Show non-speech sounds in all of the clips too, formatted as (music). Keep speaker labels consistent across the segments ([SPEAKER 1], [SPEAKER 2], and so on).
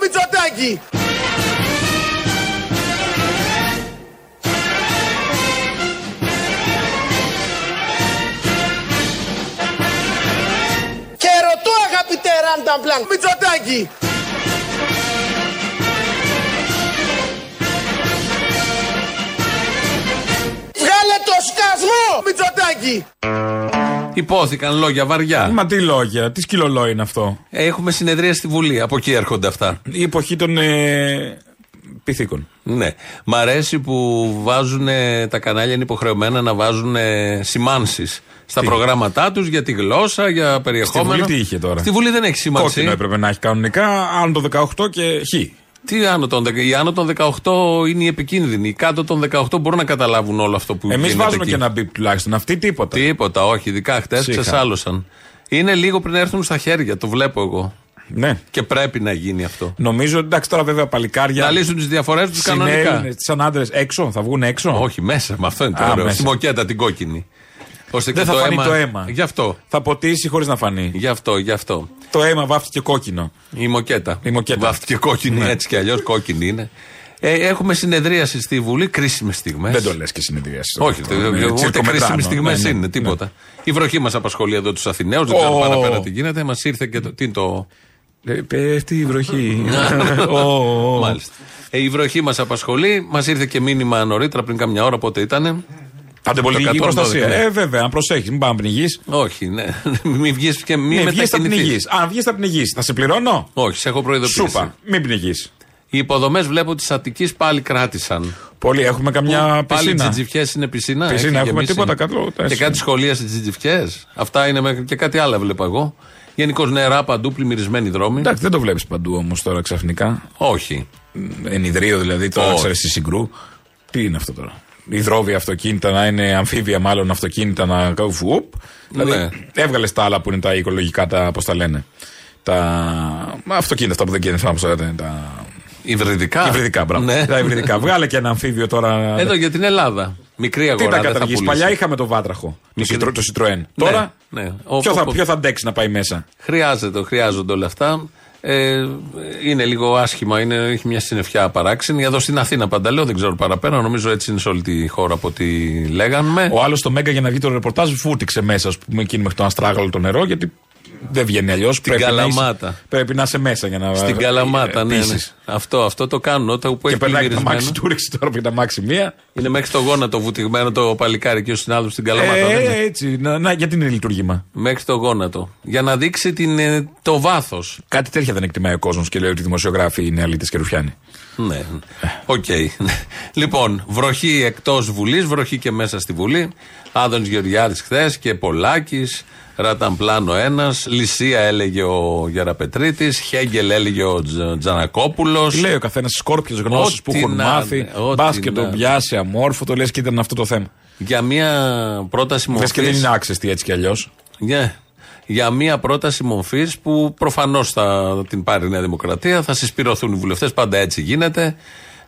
[SPEAKER 1] Μητσοτάκη. Και ρωτώ αγαπητέ Ρανταμπλάν Μητσοτάκη. Βγάλε το σκασμό Μητσοτάκη.
[SPEAKER 2] Υπόθηκαν λόγια βαριά.
[SPEAKER 3] Μα τι λόγια, τι σκυλολό είναι αυτό.
[SPEAKER 2] Έχουμε συνεδρία στη Βουλή. Από εκεί έρχονται αυτά.
[SPEAKER 3] Η εποχή των ε, πυθίκων.
[SPEAKER 2] Ναι. Μ' αρέσει που βάζουν τα κανάλια είναι υποχρεωμένα να βάζουν σημάνσεις στα
[SPEAKER 3] Τι;
[SPEAKER 2] προγράμματά τους για τη γλώσσα, για περιεχόμενο.
[SPEAKER 3] Βουλή τι είχε τώρα;
[SPEAKER 2] Στη Βουλή δεν έχει σημασία.
[SPEAKER 3] Κόκκινο έπρεπε να έχει κανονικά, άνω το 18 και χ.
[SPEAKER 2] Τι άνω των, δεκα- οι άνω των 18 είναι οι επικίνδυνοι. Οι κάτω των 18 μπορούν να καταλάβουν όλο αυτό που
[SPEAKER 3] Εμείς
[SPEAKER 2] γίνεται
[SPEAKER 3] βάζουμε
[SPEAKER 2] εκεί.
[SPEAKER 3] και ένα μπιπ τουλάχιστον. Αυτοί τίποτα.
[SPEAKER 2] Τίποτα, όχι. Ειδικά χτες
[SPEAKER 3] Σίχα.
[SPEAKER 2] ξεσάλωσαν. Είναι λίγο πριν έρθουν στα χέρια, το βλέπω εγώ.
[SPEAKER 3] Ναι.
[SPEAKER 2] Και πρέπει να γίνει αυτό.
[SPEAKER 3] Νομίζω, εντάξει τώρα βέβαια παλικάρια.
[SPEAKER 2] Να λύσουν τις διαφορές τους κανονικά.
[SPEAKER 3] συνέλουν σαν άντρες έξω, θα βγουν έξω;
[SPEAKER 2] Όχι, μέσα, με αυτό είναι το
[SPEAKER 3] Α,
[SPEAKER 2] ωραίο.
[SPEAKER 3] μέσα.
[SPEAKER 2] Στη μοκέτα την κόκκινη. Ώστε
[SPEAKER 3] Δεν
[SPEAKER 2] και
[SPEAKER 3] θα φανεί το αίμα.
[SPEAKER 2] Γι' αυτό.
[SPEAKER 3] Θα ποτίσει χωρίς να φανεί.
[SPEAKER 2] Γι' αυτό, γι' αυτό.
[SPEAKER 3] Το αίμα βάφτηκε κόκκινο.
[SPEAKER 2] Η μοκέτα.
[SPEAKER 3] Η μοκέτα.
[SPEAKER 2] Βάφτηκε κόκκινη,
[SPEAKER 3] Ναι.
[SPEAKER 2] έτσι κι αλλιώς κόκκινη είναι. Ε, έχουμε συνεδρίαση στη Βουλή, κρίσιμες στιγμές.
[SPEAKER 3] Δεν το λες και συνεδρίαση.
[SPEAKER 2] Όχι, τε-
[SPEAKER 3] Ναι,
[SPEAKER 2] ούτε
[SPEAKER 3] τσιρκομετράνο.
[SPEAKER 2] κρίσιμες στιγμέ
[SPEAKER 3] Ναι, ναι,
[SPEAKER 2] είναι,
[SPEAKER 3] ναι.
[SPEAKER 2] τίποτα. Η βροχή μας απασχολεί εδώ τους Αθηναίους, δεν ξέρω
[SPEAKER 3] Ω.
[SPEAKER 2] παραπέρα τι γίνεται. Μας ήρθε και το. Τι είναι το.
[SPEAKER 3] Ε, Πέφτει η βροχή. Ω, (laughs) ω, ω.
[SPEAKER 2] Μάλιστα. Ε, η βροχή μας απασχολεί. Μας ήρθε και μήνυμα νωρίτερα, πριν κάμια ώρα, πότε ήταν.
[SPEAKER 3] Αντιπολιτική
[SPEAKER 2] Το 112,
[SPEAKER 3] προστασία.
[SPEAKER 2] ναι.
[SPEAKER 3] Ε, βέβαια, αν προσέχεις, μην πάμε να πνιγείς.
[SPEAKER 2] Όχι, ναι. (laughs) Μην βγεις και μην
[SPEAKER 3] Μην βγεις θα πνιγείς.
[SPEAKER 2] μετακινηθεί.
[SPEAKER 3] Αν βγεις θα πνιγείς. Θα σε πληρώνω;
[SPEAKER 2] Όχι, σε έχω προειδοποιήσει.
[SPEAKER 3] Σούπα. Μην πνιγείς.
[SPEAKER 2] Οι υποδομές βλέπω της Αττικής πάλι κράτησαν.
[SPEAKER 3] Πολύ, έχουμε καμιά
[SPEAKER 2] Πάλι
[SPEAKER 3] πισίνα.
[SPEAKER 2] τζιτζιφιές είναι πισίνα.
[SPEAKER 3] Πισίνα,
[SPEAKER 2] έχει
[SPEAKER 3] έχουμε
[SPEAKER 2] γεμίσει.
[SPEAKER 3] τίποτα κάτω,
[SPEAKER 2] Και
[SPEAKER 3] έτσι.
[SPEAKER 2] κάτι σχολεία στις τζιτζιφιές. Αυτά είναι μέχρι και κάτι άλλο βλέπω εγώ. Γενικώς νερά παντού, πλημμυρισμένοι δρόμοι.
[SPEAKER 3] Εντάξει, δεν το βλέπεις παντού όμως τώρα ξαφνικά.
[SPEAKER 2] Όχι.
[SPEAKER 3] Ενιδρύο δηλαδή, τώρα
[SPEAKER 2] Όχι.
[SPEAKER 3] ξέρεις στη συγκρού. Τι είναι αυτό τώρα; Υδρόβια αυτοκίνητα να είναι αμφίβια, μάλλον αυτοκίνητα να κάνουν φουουπ. Δηλαδή,
[SPEAKER 2] Ναι.
[SPEAKER 3] έβγαλες τα άλλα που είναι τα οικολογικά, τα πώς τα λένε. Τα αυτοκίνητα αυτά που δεν γίνεται, πώ τα λένε. Τα
[SPEAKER 2] Υβριδικά.
[SPEAKER 3] υβριδικά, μπράβο.
[SPEAKER 2] Ναι.
[SPEAKER 3] Τα υβριδικά. Βγάλε και ένα αμφίβιο τώρα.
[SPEAKER 2] Εδώ για την Ελλάδα. Μικρή
[SPEAKER 3] Τι
[SPEAKER 2] αγορά.
[SPEAKER 3] τα
[SPEAKER 2] δεν θα
[SPEAKER 3] καταργήσεις.
[SPEAKER 2] πουλήσει.
[SPEAKER 3] Παλιά είχαμε το βάτραχο. Το,
[SPEAKER 2] Μικρή-
[SPEAKER 3] Citroën- το Citroën. Τώρα.
[SPEAKER 2] ναι. Ο-
[SPEAKER 3] Ποιο, θα,
[SPEAKER 2] ο-
[SPEAKER 3] ποιο θα αντέξει να πάει μέσα;
[SPEAKER 2] Χρειάζεται, χρειάζονται όλα αυτά. Ε, είναι λίγο άσχημα, είναι, έχει μια συννεφιά παράξενη. Εδώ στην Αθήνα πανταλέω, δεν ξέρω παραπέρα. Νομίζω έτσι είναι σε όλη τη χώρα από ό,τι λέγανε.
[SPEAKER 3] Ο άλλος στο Μέγκα για να βγει το ρεπορτάζ φούτηξε μέσα, ας πούμε, εκείνη μέχρι το αστράγαλο το νερό, γιατί δεν βγαίνει αλλιώς. Πρέπει, να
[SPEAKER 2] Καλαμάτα.
[SPEAKER 3] είσαι- πρέπει να είσαι μέσα για να.
[SPEAKER 2] Στην Καλαμάτα, ναι, ναι.
[SPEAKER 3] πείσεις.
[SPEAKER 2] Αυτό, αυτό το κάνουν. Όταν που
[SPEAKER 3] Και
[SPEAKER 2] έχει
[SPEAKER 3] περνάει και το
[SPEAKER 2] πλημμυρισμένο.
[SPEAKER 3] μάξι του, ρίξει τώρα που είναι μάξι μία.
[SPEAKER 2] Είναι μέχρι το γόνατο βουτυγμένο το παλικάρι και ο συνάδελφος στην Καλαμάτα. δεν είναι;
[SPEAKER 3] Ε, έτσι. Να, να, γιατί είναι λειτουργήμα;
[SPEAKER 2] Μέχρι το γόνατο. Για να δείξει την, ε, το βάθος.
[SPEAKER 3] Κάτι τέτοια δεν εκτιμάει ο κόσμος και λέει ότι οι δημοσιογράφοι είναι αλήτες και ρουφιάνοι.
[SPEAKER 2] Ναι. Οκ. (laughs) λοιπόν, βροχή εκτός Βουλής, βροχή και μέσα στη Βουλή. Άδωνης Γεωργιάδης χθες και Πολάκης. Ραταμπλάνο ένας. Λυσία έλεγε ο Γεραπετρίτης. Χέγγελ έλεγε ο Τζ- Τζανακόπουλος.
[SPEAKER 3] Τι λέει ο καθένας σκόρπιες γνώσεις που
[SPEAKER 2] Ό,τι
[SPEAKER 3] έχουν
[SPEAKER 2] να
[SPEAKER 3] μάθει.
[SPEAKER 2] είναι, ό,τι
[SPEAKER 3] Μπα και
[SPEAKER 2] να
[SPEAKER 3] τον
[SPEAKER 2] είναι.
[SPEAKER 3] πιάσει αμόρφωτο, λες και ήταν αυτό το θέμα.
[SPEAKER 2] Για μια πρόταση
[SPEAKER 3] Λες και δεν
[SPEAKER 2] μορφή.
[SPEAKER 3] είναι άξεστη έτσι κι αλλιώς.
[SPEAKER 2] Ναι. Για μια πρόταση μορφής που προφανώς θα την πάρει η Νέα Δημοκρατία, θα συσπηρωθούν οι βουλευτές, πάντα έτσι γίνεται.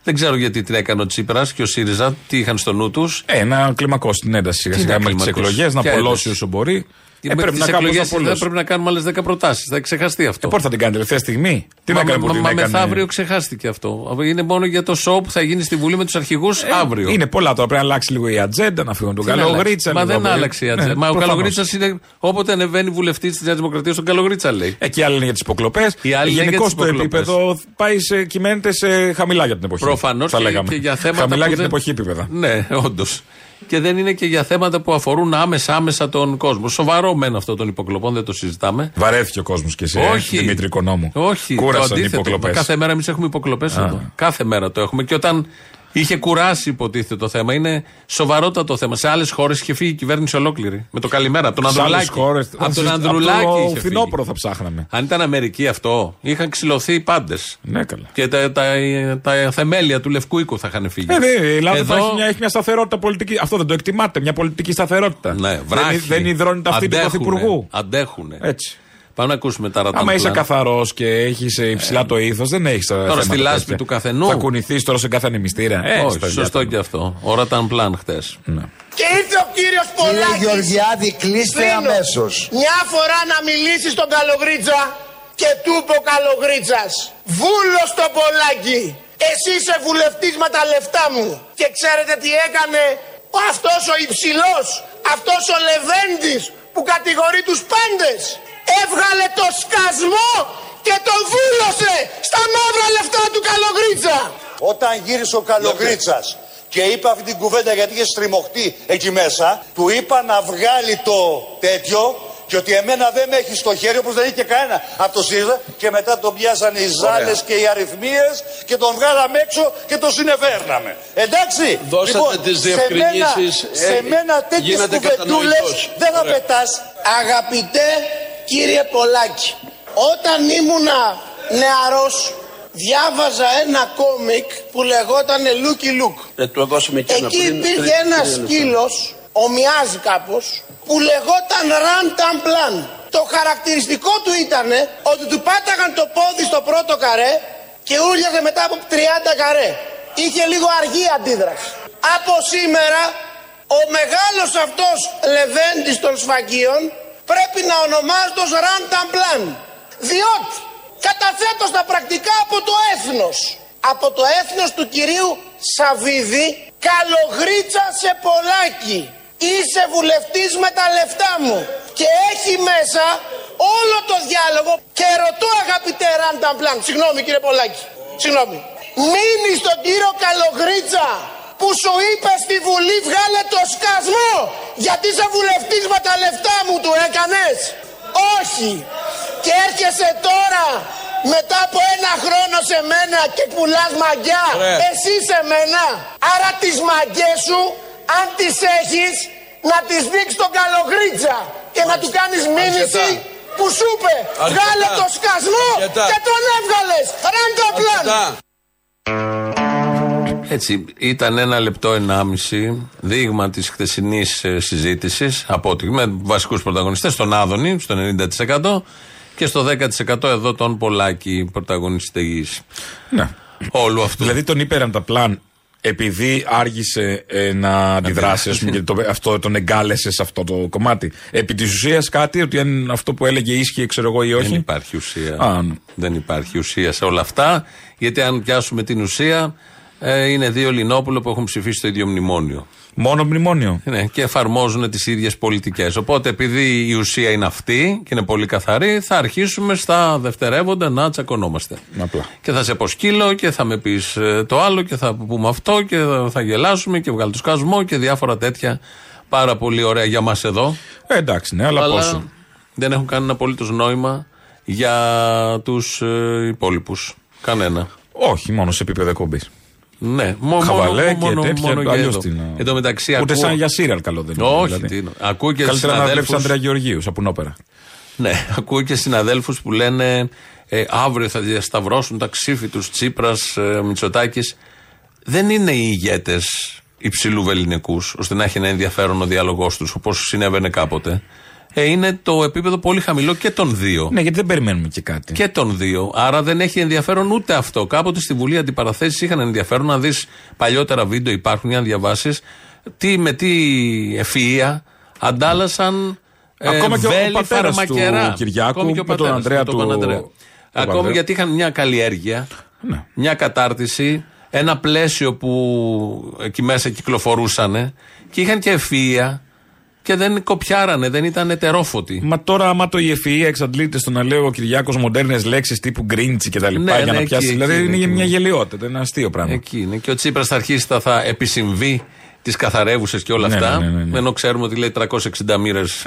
[SPEAKER 2] Δεν ξέρω γιατί την έκανε ο Τσίπρας και ο ΣΥΡΙΖΑ, τι είχαν στο νου τους.
[SPEAKER 3] Ε, να κλιμακώσει την ένταση σιγά
[SPEAKER 2] Τι
[SPEAKER 3] σιγά
[SPEAKER 2] να
[SPEAKER 3] μέχρι τις
[SPEAKER 2] κλιμακώσει,
[SPEAKER 3] εκλογές, να
[SPEAKER 2] ποια
[SPEAKER 3] πολλώσει
[SPEAKER 2] ένταση;
[SPEAKER 3] όσο μπορεί. Ε,
[SPEAKER 2] Μέχρι
[SPEAKER 3] πρέπει
[SPEAKER 2] τι
[SPEAKER 3] να κάνουμε
[SPEAKER 2] εκλογές
[SPEAKER 3] όσο
[SPEAKER 2] θα πρέπει να κάνουμε άλλες 10 προτάσεις. Θα ξεχαστεί αυτό.
[SPEAKER 3] Ε, πότε θα την κάνει, τελευταία στιγμή; Τι
[SPEAKER 2] μα,
[SPEAKER 3] να κάνει
[SPEAKER 2] μα,
[SPEAKER 3] που την
[SPEAKER 2] μα
[SPEAKER 3] έκανε;
[SPEAKER 2] μεθαύριο ξεχάστηκε αυτό. Είναι μόνο για το show που θα γίνει στη Βουλή με τους αρχηγούς αύριο.
[SPEAKER 3] Ε, Είναι πολλά τώρα. Πρέπει να αλλάξει λίγο η ατζέντα, να φύγουν τον
[SPEAKER 2] Τι να αλλάξει;
[SPEAKER 3] Καλογρίτσα.
[SPEAKER 2] Μα
[SPEAKER 3] λίγο,
[SPEAKER 2] δεν
[SPEAKER 3] ε,
[SPEAKER 2] άλλαξε η ατζέντα.
[SPEAKER 3] ναι,
[SPEAKER 2] Μα ο
[SPEAKER 3] προφανώς.
[SPEAKER 2] Καλογρίτσα είναι. Όποτε ανεβαίνει βουλευτής της Νέας Δημοκρατίας, τον Καλογρίτσα λέει.
[SPEAKER 3] Ε, και άλλοι είναι για τις υποκλοπές.
[SPEAKER 2] Οι άλλοι είναι για
[SPEAKER 3] Γενικώς
[SPEAKER 2] τις
[SPEAKER 3] το
[SPEAKER 2] υποκλοπές.
[SPEAKER 3] επίπεδο πάει σε, κυμαίνεται σε χαμηλά για την εποχή.
[SPEAKER 2] Προφανώς
[SPEAKER 3] θα
[SPEAKER 2] και,
[SPEAKER 3] λέγαμε.
[SPEAKER 2] και για θέματα.
[SPEAKER 3] Χαμηλά
[SPEAKER 2] που
[SPEAKER 3] για την
[SPEAKER 2] δεν-
[SPEAKER 3] εποχή επίπεδα.
[SPEAKER 2] Ναι, όντως. Και δεν είναι και για θέματα που αφορούν άμεσα-άμεσα τον κόσμο. Σοβαρό μεν αυτό των υποκλοπών, δεν το συζητάμε.
[SPEAKER 3] Βαρέθηκε ο κόσμος και σε
[SPEAKER 2] Όχι.
[SPEAKER 3] Δημήτρη Οικονόμου.
[SPEAKER 2] Όχι, το
[SPEAKER 3] Κούρασαν οι
[SPEAKER 2] αντίθετο.
[SPEAKER 3] υποκλοπές.
[SPEAKER 2] Κάθε μέρα εμείς έχουμε υποκλοπές εδώ. Κάθε μέρα το έχουμε. Και όταν είχε κουράσει, υποτίθεται το θέμα, είναι σοβαρότατο θέμα. Σε άλλες χώρες είχε φύγει η κυβέρνηση ολόκληρη. Με το καλημέρα. Από τον
[SPEAKER 3] Σε άλλες
[SPEAKER 2] Ανδρουλάκη.
[SPEAKER 3] χώρες-
[SPEAKER 2] Από τον
[SPEAKER 3] από
[SPEAKER 2] Ανδρουλάκη.
[SPEAKER 3] το
[SPEAKER 2] είχε φύγει.
[SPEAKER 3] φθινόπωρο θα ψάχναμε.
[SPEAKER 2] Αν ήταν Αμερική αυτό, είχαν ξυλωθεί οι πάντες.
[SPEAKER 3] Ναι, καλά.
[SPEAKER 2] Και τα, τα, τα, θεμέλια του Λευκού Οίκου θα είχαν φύγει.
[SPEAKER 3] Ε, δε, η Ελλάδα
[SPEAKER 2] Εδώ-
[SPEAKER 3] θα έχει μια, έχει μια σταθερότητα πολιτική. Αυτό δεν το εκτιμάτε, μια πολιτική σταθερότητα.
[SPEAKER 2] Ναι, βράχη.
[SPEAKER 3] δεν, δεν υδρώνεται αυτή του
[SPEAKER 2] Αντέχουνε,
[SPEAKER 3] Πρωθυπουργού.
[SPEAKER 2] Αντέχουνε.
[SPEAKER 3] Έτσι.
[SPEAKER 2] Πάμε να ακούσουμε τα ρατάμπλα.
[SPEAKER 3] Άμα είσαι καθαρός και έχεις υψηλά το ήθος, δεν έχεις
[SPEAKER 2] Τώρα στη λάσπη του καθενού.
[SPEAKER 3] Θα κουνηθείς τώρα σε κάθε ανεμιστήρα. Ε,
[SPEAKER 2] Όχι,
[SPEAKER 3] στα
[SPEAKER 2] σωστό
[SPEAKER 3] διάφορα.
[SPEAKER 2] και αυτό. Ώρα ήταν πλάν χτες.
[SPEAKER 3] Ναι.
[SPEAKER 1] Και ήρθε ο κύριος
[SPEAKER 4] Κύριε
[SPEAKER 1] Πολάκης.
[SPEAKER 4] Γεωργιάδη, κλείστε
[SPEAKER 1] Κλείνω.
[SPEAKER 4] αμέσως.
[SPEAKER 1] Μια φορά να μιλήσεις στον Καλογρίτσα Και του είπε ο Καλογρίτσας, βούλος στο πολλάκι. Εσύ είσαι βουλευτής με τα λεφτά μου. Και ξέρετε τι έκανε; Αυτός ο υψηλός, αυτός ο Λεβέντης που κατηγορεί τους πάντες. Έβγαλε το σκασμό και τον βούλωσε στα μαύρα λεφτά του Καλογρίτσα.
[SPEAKER 4] Όταν γύρισε ο Καλογρίτσας και είπε αυτή την κουβέντα γιατί είχε στριμωχτεί εκεί μέσα, του είπα να βγάλει το τέτοιο και ότι εμένα δεν με έχει στο χέρι όπως δεν είχε και κανένα από το ΣΥΡΙΖΑ και μετά τον πιάσανε οι ζάλες και οι αριθμίες και τον βγάλαμε έξω και τον συνεφέρναμε. Εντάξει,
[SPEAKER 5] Δώσατε
[SPEAKER 4] λοιπόν,
[SPEAKER 5] τις
[SPEAKER 4] σε μένα,
[SPEAKER 5] διευκρινήσεις,
[SPEAKER 4] σε
[SPEAKER 5] ε,
[SPEAKER 4] μένα τέτοιες
[SPEAKER 5] γίνατε
[SPEAKER 4] κουβεντούλες
[SPEAKER 5] κατανοητός.
[SPEAKER 4] δεν θα
[SPEAKER 5] Ωραία.
[SPEAKER 4] πετάς.
[SPEAKER 1] Αγαπητέ κύριε Πολάκη, όταν ήμουνα νεαρός διάβαζα ένα κόμικ που λεγόταν Λούκι Λουκ.
[SPEAKER 5] Ε, του δώσουμε εκείνο
[SPEAKER 1] Εκεί
[SPEAKER 5] πριν,
[SPEAKER 1] υπήρχε
[SPEAKER 5] τρία-
[SPEAKER 1] ένας
[SPEAKER 5] τρία λεπτά.
[SPEAKER 1] σκύλος, ομοιάζει κάπως, που λεγόταν Rantan Plan. Το χαρακτηριστικό του ήταν ότι του πάταγαν το πόδι στο πρώτο καρέ και ούλιαζε μετά από 30 καρέ. Είχε λίγο αργή αντίδραση. Από σήμερα ο μεγάλος αυτός λεβέντης των σφαγίων πρέπει να ονομάζεται ως Rantan Plan. Διότι καταθέτω στα πρακτικά από το έθνος. Από το έθνος του κυρίου Σαββίδη, καλογρίτσα σε πολλάκι. Είσαι βουλευτής με τα λεφτά μου και έχει μέσα όλο το διάλογο και ρωτώ αγαπητέ Ρανταμπλάν, συγγνώμη κύριε Πολάκη, συγγνώμη, μείνει στον κύριο Καλογρίτσα που σου είπε στη Βουλή βγάλε το σκασμό γιατί είσαι βουλευτής με τα λεφτά μου του έκανες; Όχι. Και έρχεσαι τώρα μετά από ένα χρόνο σε μένα και πουλάς μαγιά.
[SPEAKER 5] Ωραία.
[SPEAKER 1] Εσύ σε μένα. Άρα τις μαγκές σου, αν τις έχεις, να τις δείξεις τον καλογρίτσα και να του κάνεις μήνυση
[SPEAKER 5] Αρκετά.
[SPEAKER 1] που σου είπε
[SPEAKER 5] Αρκετά.
[SPEAKER 1] βγάλε το σκασμό
[SPEAKER 5] Αρκετά.
[SPEAKER 1] και τον έβγαλες. Ράντα πλάν.
[SPEAKER 5] Αρκετά.
[SPEAKER 2] Έτσι, ήταν ένα λεπτό ενάμιση δείγμα της χθεσινής συζήτησης από ότι με βασικούς πρωταγωνιστές, τον Άδωνη στο 90% και στο 10% εδώ τον Πολάκη πρωταγωνιστής
[SPEAKER 3] Ναι.
[SPEAKER 2] όλου αυτού.
[SPEAKER 3] Δηλαδή τον είπε τα πλάν επειδή άργησε ε, να αντιδράσει, ας πούμε, και το, αυτό τον εγκάλεσε σε αυτό το κομμάτι. Επί της ουσίας κάτι, ότι αν αυτό που έλεγε ίσχυε, ξέρω εγώ ή όχι.
[SPEAKER 2] Δεν υπάρχει ουσία.
[SPEAKER 3] Α, ναι.
[SPEAKER 2] Δεν υπάρχει ουσία σε όλα αυτά. Γιατί αν πιάσουμε την ουσία, ε, είναι δύο Λινόπουλο που έχουν ψηφίσει το ίδιο μνημόνιο.
[SPEAKER 3] Μόνο μνημόνιο.
[SPEAKER 2] Ναι, και εφαρμόζουν τις ίδιες πολιτικές. Οπότε, επειδή η ουσία είναι αυτή και είναι πολύ καθαρή, θα αρχίσουμε στα δευτερεύοντα να τσακωνόμαστε.
[SPEAKER 3] Απλά.
[SPEAKER 2] Και θα σε πω σκύλο και θα με πεις το άλλο και θα πούμε αυτό και θα, θα γελάσουμε και βγάλει το σκασμό και διάφορα τέτοια πάρα πολύ ωραία για μας εδώ.
[SPEAKER 3] Ε, εντάξει, ναι, αλλά, πόσο.
[SPEAKER 2] δεν έχουν κανένα απολύτως νόημα για τους ε, υπόλοιπους. Κανένα.
[SPEAKER 3] Όχι, μόνο σε επίπεδο εκπομπής.
[SPEAKER 2] Ναι, μό-
[SPEAKER 3] Χαβαλέ
[SPEAKER 2] μόνο,
[SPEAKER 3] και τέτοια.
[SPEAKER 2] μόνο για
[SPEAKER 3] αλλιώς
[SPEAKER 2] εδώ.
[SPEAKER 3] τι να-
[SPEAKER 2] Εν τω μεταξύ,
[SPEAKER 3] Ούτε
[SPEAKER 2] ακούω-
[SPEAKER 3] σαν για σύριαλ καλό δεν είναι.
[SPEAKER 2] Όχι,
[SPEAKER 3] δηλαδή.
[SPEAKER 2] τι είναι. Ακούω και
[SPEAKER 3] Καλύτερα να βλέπεις
[SPEAKER 2] συναδέλφους-
[SPEAKER 3] Ανδρέα Γεωργίου, σαν πουνόπερα.
[SPEAKER 2] Ναι, (laughs) ακούω και συναδέλφους που λένε ε, αύριο θα διασταυρώσουν τα ξύφη τους Τσίπρας, ε, Μητσοτάκης. Δεν είναι οι ηγέτες υψηλού βεληνικούς, ώστε να έχει ένα ενδιαφέρον ο διάλογός τους, όπως συνέβαινε κάποτε. Ε, είναι το επίπεδο πολύ χαμηλό και των δύο.
[SPEAKER 3] Ναι, γιατί δεν περιμένουμε και κάτι.
[SPEAKER 2] Και των δύο. Άρα δεν έχει ενδιαφέρον ούτε αυτό. Κάποτε στη Βουλή αντιπαραθέσεις είχαν ενδιαφέρον να δεις παλιότερα βίντεο υπάρχουν για να διαβάσεις τι, με τι ευφυα αντάλλασαν. ε,
[SPEAKER 3] Ακόμα και ο
[SPEAKER 2] βέλη
[SPEAKER 3] πατέρας του
[SPEAKER 2] φαρμακερά.
[SPEAKER 3] Κυριάκου
[SPEAKER 2] Ακόμη και ο
[SPEAKER 3] με τον
[SPEAKER 2] πατέρας,
[SPEAKER 3] Ανδρέα
[SPEAKER 2] με τον
[SPEAKER 3] του-
[SPEAKER 2] Παπανδρέα.
[SPEAKER 3] του
[SPEAKER 2] Ακόμη
[SPEAKER 3] Παπανδρέα.
[SPEAKER 2] γιατί είχαν μια καλλιέργεια,
[SPEAKER 3] Ναι.
[SPEAKER 2] μια κατάρτιση, ένα πλαίσιο που εκεί μέσα κυκλοφορούσαν και είχαν και ευφυα και δεν κοπιάρανε, δεν ήταν ετερόφωτοι.
[SPEAKER 3] Μα τώρα, άμα το η ευφυα εξαντλείται στο να λέω ο Κυριάκος μοντέρνες λέξεις τύπου γκρίντσι και τα λοιπά
[SPEAKER 2] Ναι,
[SPEAKER 3] για
[SPEAKER 2] ναι,
[SPEAKER 3] να
[SPEAKER 2] εκεί,
[SPEAKER 3] πιάσει.
[SPEAKER 2] εκεί
[SPEAKER 3] δηλαδή
[SPEAKER 2] είναι,
[SPEAKER 3] είναι
[SPEAKER 2] εκεί
[SPEAKER 3] μια
[SPEAKER 2] είναι.
[SPEAKER 3] γελιότητα, είναι ένα αστείο πράγμα.
[SPEAKER 2] Εκεί είναι. Και ο Τσίπρας θα αρχίσει, θα, θα επισυμβεί τις καθαρεύουσες και όλα
[SPEAKER 3] Ναι,
[SPEAKER 2] αυτά.
[SPEAKER 3] ναι, ναι, ναι, ναι.
[SPEAKER 2] Ενώ ξέρουμε ότι λέει 360 μοίρες.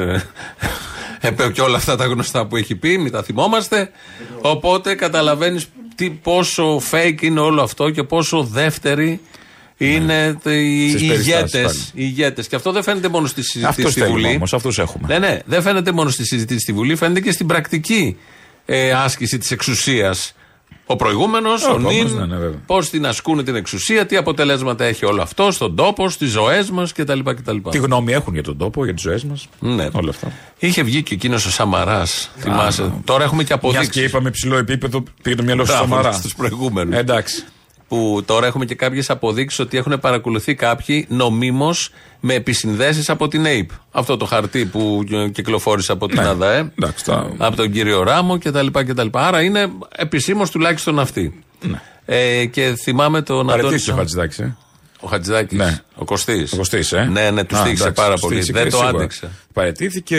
[SPEAKER 2] (laughs) και όλα αυτά τα γνωστά που έχει πει, μην τα θυμόμαστε. Οπότε καταλαβαίνεις πόσο fake είναι όλο αυτό και πόσο δεύτερη είναι τε- οι
[SPEAKER 3] Στις περιστάσεις
[SPEAKER 2] ηγέτες.
[SPEAKER 3] πάλι.
[SPEAKER 2] Οι ηγέτες. Και αυτό δεν φαίνεται μόνο στη συζήτηση
[SPEAKER 3] Αυτούς
[SPEAKER 2] στη
[SPEAKER 3] θέλουμε
[SPEAKER 2] Βουλή.
[SPEAKER 3] όμως, αυτούς έχουμε.
[SPEAKER 2] Ναι, ναι, δεν φαίνεται μόνο στη συζήτηση στη Βουλή, φαίνεται και στην πρακτική ε, άσκηση της εξουσίας. Ο προηγούμενος, ο,
[SPEAKER 3] επόμενος,
[SPEAKER 2] νυν,
[SPEAKER 3] ναι, ναι, βέβαια.
[SPEAKER 2] πώς την ασκούν την εξουσία, τι αποτελέσματα έχει όλο αυτό στον τόπο, στις ζωές μας κτλ. κτλ.
[SPEAKER 3] Τι γνώμη έχουν για τον τόπο, για τις ζωές μας;
[SPEAKER 2] Ναι.
[SPEAKER 3] Όλα αυτά.
[SPEAKER 2] Είχε βγει και εκείνος ο Σαμαράς. Θυμάσαι. Τώρα έχουμε και
[SPEAKER 3] Μιας και
[SPEAKER 2] αποδείξεις.
[SPEAKER 3] είπαμε ψηλό επίπεδο, πήγε το μυαλό σου Σαμαρά.
[SPEAKER 2] Στους προηγούμενους.
[SPEAKER 3] Εντάξει.
[SPEAKER 2] Που τώρα έχουμε και κάποιες αποδείξεις ότι έχουν παρακολουθεί κάποιοι νομίμως με επισυνδέσεις από την ΑΕΠ. Αυτό το χαρτί που κυκλοφόρησε από την
[SPEAKER 3] Ναι.
[SPEAKER 2] ΑΔΑΕ,
[SPEAKER 3] Εντάξει, τα-
[SPEAKER 2] από τον κύριο Ράμο κτλ. κτλ. Άρα είναι επισήμως τουλάχιστον αυτή. Ε, και θυμάμαι τον Αντώνη.
[SPEAKER 3] Παρετήσει ο Χατζηδάκης. Ε.
[SPEAKER 2] Ο Χατζηδάκης.
[SPEAKER 3] Ναι.
[SPEAKER 2] Ο Κωστής.
[SPEAKER 3] Ο Κωστής, ε.
[SPEAKER 2] Ναι, ναι, του
[SPEAKER 3] Α,
[SPEAKER 2] στήχησε
[SPEAKER 3] εντάξει,
[SPEAKER 2] πάρα
[SPEAKER 3] του
[SPEAKER 2] πολύ.
[SPEAKER 3] στήχησε
[SPEAKER 2] Δεν το
[SPEAKER 3] σίγουρα.
[SPEAKER 2] άντεξε.
[SPEAKER 3] Παρετήθηκε,